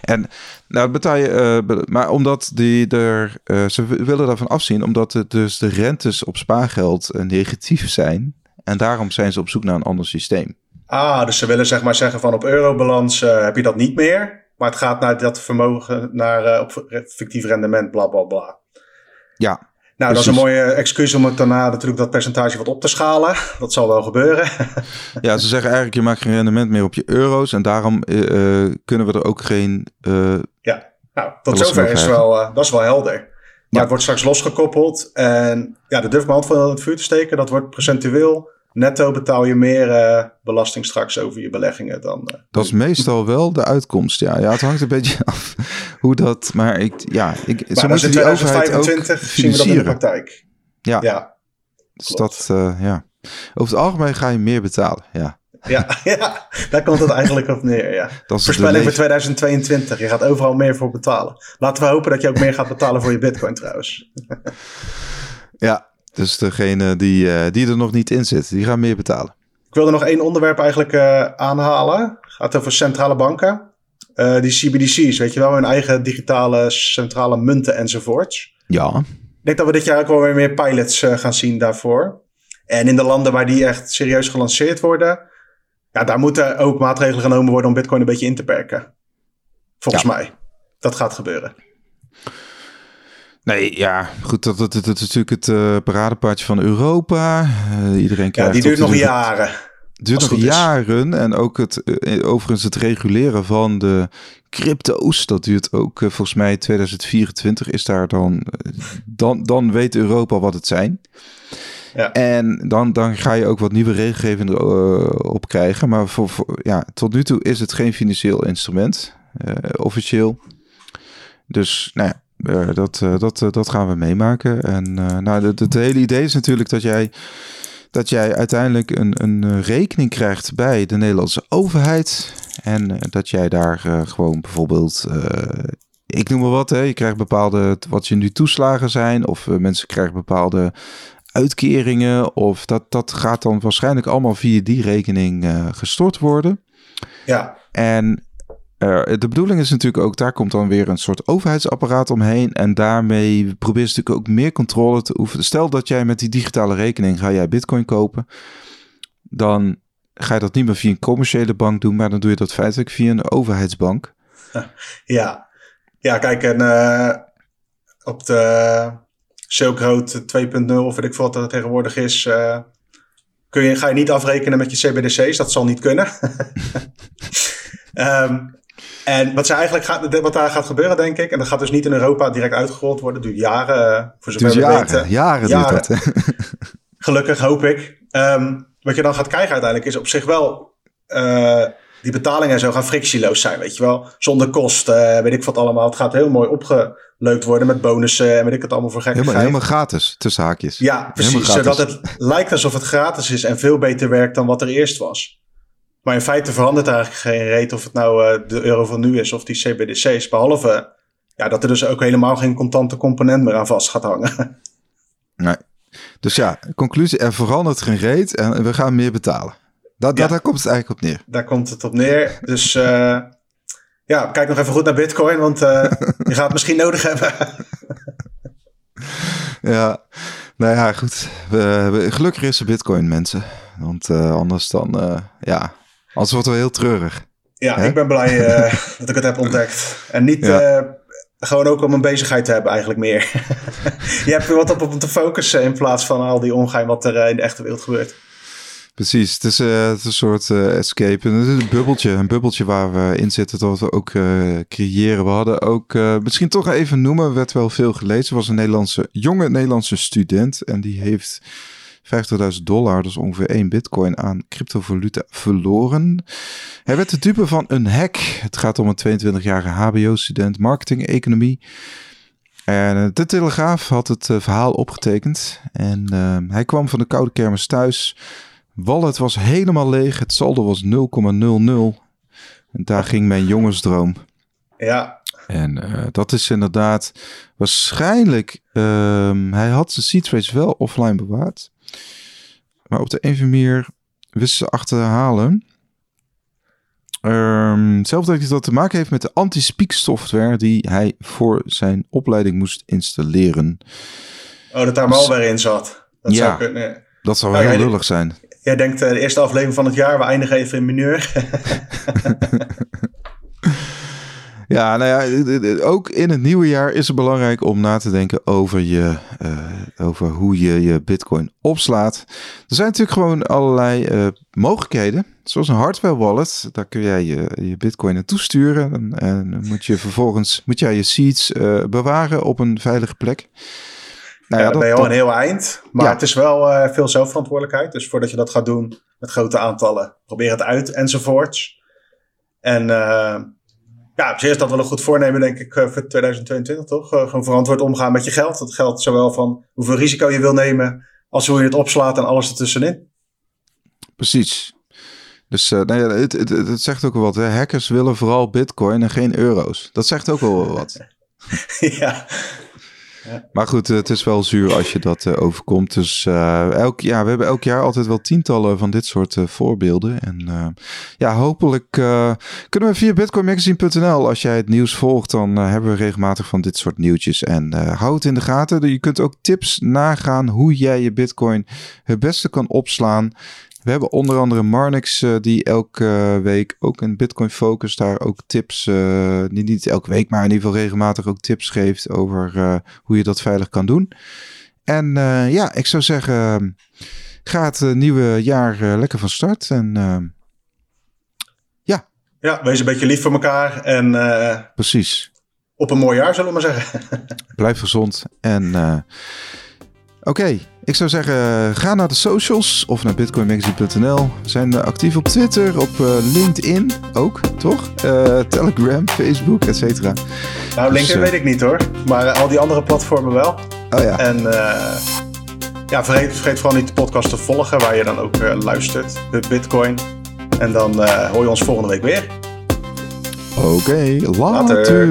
En nou betaal je, uh, maar omdat die er, uh, ze willen daarvan afzien, omdat het dus de rentes op spaargeld uh, negatief zijn. En daarom zijn ze op zoek naar een ander systeem. Ah, dus ze willen zeg maar zeggen van op eurobalans heb je dat niet meer. Maar het gaat naar dat vermogen, naar op fictief rendement, bla bla bla. Ja, nou, dat is een mooie excuus om het daarna natuurlijk dat percentage wat op te schalen. Dat zal wel gebeuren. ja, ze zeggen eigenlijk je maakt geen rendement meer op je euro's. En daarom uh, kunnen we er ook geen... Uh, ja, nou, tot zover is wel, uh, dat is wel helder. Maar ja. het wordt straks losgekoppeld. En ja, de durf mijn hand van het vuur te steken. Dat wordt procentueel netto betaal je meer uh, belasting straks over je beleggingen dan. Uh, dat is meestal wel de uitkomst. Ja, ja het hangt een beetje af hoe dat. Maar ik, ja, ik, maar zo moeten die overheid ook zien we dat in de praktijk. Ja, ja dus dat, uh, ja. Over het algemeen ga je meer betalen. Ja. Ja, ja, daar komt het eigenlijk op neer. Ja. Voorspelling voor 2022. Je gaat overal meer voor betalen. Laten we hopen dat je ook meer gaat betalen voor je Bitcoin trouwens. ja, dus degene die, uh, die er nog niet in zit, die gaan meer betalen. Ik wilde nog één onderwerp eigenlijk uh, aanhalen. Het gaat over centrale banken. Uh, die CBDC's, weet je wel, hun eigen digitale centrale munten enzovoorts. Ja. Ik denk dat we dit jaar ook wel weer meer pilots gaan zien daarvoor. En in de landen waar die echt serieus gelanceerd worden, ja, daar moeten ook maatregelen genomen worden om Bitcoin een beetje in te perken. Volgens mij. Dat gaat gebeuren. Nee, ja, goed, dat, dat, dat, is natuurlijk het uh, paradepaardje van Europa. Uh, iedereen krijgt... Ja, die duurt nog jaren. Het duurt nog jaren. En ook het, uh, overigens het reguleren van de crypto's, dat duurt ook volgens mij 2024 is daar dan... dan, dan weet Europa wat het zijn. Ja. En dan, dan ga je ook wat nieuwe regelgeving op krijgen. Maar voor, voor, ja, tot nu toe is het geen financieel instrument, officieel. Dus nou ja, dat, uh, dat, uh, dat gaan we meemaken. En nou, het, het hele idee is natuurlijk dat jij, dat jij uiteindelijk een, een rekening krijgt bij de Nederlandse overheid. En dat jij daar gewoon bijvoorbeeld, ik noem maar wat, hè, je krijgt bepaalde, wat je nu toeslagen zijn, of mensen krijgen bepaalde uitkeringen, of dat, dat gaat dan waarschijnlijk allemaal via die rekening gestort worden. Ja. En uh, de bedoeling is natuurlijk ook, daar komt dan weer een soort overheidsapparaat omheen. En daarmee probeer je natuurlijk ook meer controle te oefenen. Stel dat jij met die digitale rekening ga jij bitcoin kopen. Dan ga je dat niet meer via een commerciële bank doen, maar dan doe je dat feitelijk via een overheidsbank. Ja, ja kijk, en uh, op de Silk Road 2.0, of weet ik veel wat dat tegenwoordig is, uh, kun je, ga je niet afrekenen met je CBDC's. Dat zal niet kunnen. um, En wat, ze eigenlijk gaat, wat daar gaat gebeuren, denk ik, en dat gaat dus niet in Europa direct uitgerold worden, duurt jaren, eh, voor zover we jaren, weten. Jaren, jaren. Dat, Gelukkig, hoop ik. Um, wat je dan gaat krijgen uiteindelijk is op zich wel uh, die betalingen zo gaan frictieloos zijn, weet je wel. Zonder kosten, uh, weet ik wat allemaal. Het gaat heel mooi opgeleukt worden met bonussen en weet ik het allemaal voor helemaal, helemaal gratis, tussen haakjes. Ja, precies. Zodat het lijkt alsof het gratis is en veel beter werkt dan wat er eerst was. Maar in feite verandert eigenlijk geen reet of het nou uh, de euro van nu is of die CBDC's. Behalve ja, dat er dus ook helemaal geen contante component meer aan vast gaat hangen. Nee. Dus ja, conclusie, er verandert geen reet en we gaan meer betalen. Dat, ja. Daar komt het eigenlijk op neer. Daar komt het op neer. Dus uh, ja, kijk nog even goed naar Bitcoin, want uh, je gaat het misschien nodig hebben. ja, nou ja, goed. We, we, gelukkig is er Bitcoin, mensen. Want uh, anders dan, ja, Anders wordt het wel heel treurig. Ja, ik ben blij uh, dat ik het heb ontdekt. En niet ja. uh, gewoon ook om een bezigheid te hebben eigenlijk meer. je hebt er wat op om te focussen in plaats van al die ongein wat er uh, in de echte wereld gebeurt. Precies, het is, het is een soort escape. En het is een bubbeltje, een bubbeltje waar we in zitten dat we ook creëren. We hadden ook, misschien toch even noemen, werd wel veel gelezen. was een Nederlandse, jonge Nederlandse student en die heeft 50.000 dollar, dus ongeveer 1 bitcoin, aan cryptovaluta verloren. Hij werd de dupe van een hack. Het gaat om een 22-jarige HBO-student marketing-economie. En eh, de Telegraaf had het eh, verhaal opgetekend. En uh, hij kwam van de koude kermis thuis. Wallet was helemaal leeg. Het saldo was 0,00. En daar ging mijn jongensdroom. Ja. En uh, dat is inderdaad waarschijnlijk. Um, hij had zijn seed wel offline bewaard. Maar op de een of andere manier wist ze achterhalen. Um, zelf denk ik dat het te maken heeft met de anti-speak software die hij voor zijn opleiding moest installeren. Oh, dat daar dus, malware in zat. Dat ja, zou kunnen. dat zou heel lullig zijn. Jij denkt uh, de eerste aflevering van het jaar, we eindigen even in mineur. Ja, nou ja, ook in het nieuwe jaar is het belangrijk om na te denken over, je, uh, over hoe je je bitcoin opslaat. Er zijn natuurlijk gewoon allerlei uh, mogelijkheden, zoals een hardware wallet. Daar kun jij je, je bitcoin naartoe sturen en, en dan moet je vervolgens moet jij je seeds uh, bewaren op een veilige plek. Nou ja, dat ben je al een heel eind. Maar ja. het is wel veel zelfverantwoordelijkheid. Dus voordat je dat gaat doen met grote aantallen, probeer het uit enzovoorts. En ja, op zich is dat wel een goed voornemen, denk ik, uh, voor 2022, toch? Uh, gewoon verantwoord omgaan met je geld. Dat geldt zowel van hoeveel risico je wil nemen, als hoe je het opslaat en alles ertussenin. Precies. Dus uh, nou ja, het, het, het, zegt ook wel wat. Hè? Hackers willen vooral bitcoin en geen euro's. Dat zegt ook wel wat. ja, maar goed, het is wel zuur als je dat uh, overkomt. Dus uh, elk, ja, we hebben elk jaar altijd wel tientallen van dit soort voorbeelden. En ja, hopelijk kunnen we via bitcoinmagazine.nl, als jij het nieuws volgt, dan hebben we regelmatig van dit soort nieuwtjes. En hou het in de gaten. Je kunt ook tips nagaan hoe jij je bitcoin het beste kan opslaan. We hebben onder andere Marnix uh, die elke week ook een Bitcoin Focus daar ook tips, uh, niet, niet elke week, maar in ieder geval regelmatig ook tips geeft over uh, hoe je dat veilig kan doen. En ja, ik zou zeggen, ga het nieuwe jaar lekker van start. En ja. Ja, wees een beetje lief voor elkaar. En, Precies. Op een mooi jaar, zullen we maar zeggen. Blijf gezond en Oké, okay, ik zou zeggen, ga naar de socials of naar bitcoinmagazine.nl. We zijn uh, actief op Twitter, op uh, LinkedIn ook, toch? Uh, Telegram, Facebook, et cetera. Nou, LinkedIn dus, weet ik niet hoor, maar al die andere platformen wel. Oh ja. En ja, vergeet, vergeet vooral niet de podcast te volgen, waar je dan ook luistert, de Bitcoin. En dan hoor je ons volgende week weer. Oké, okay, later. later.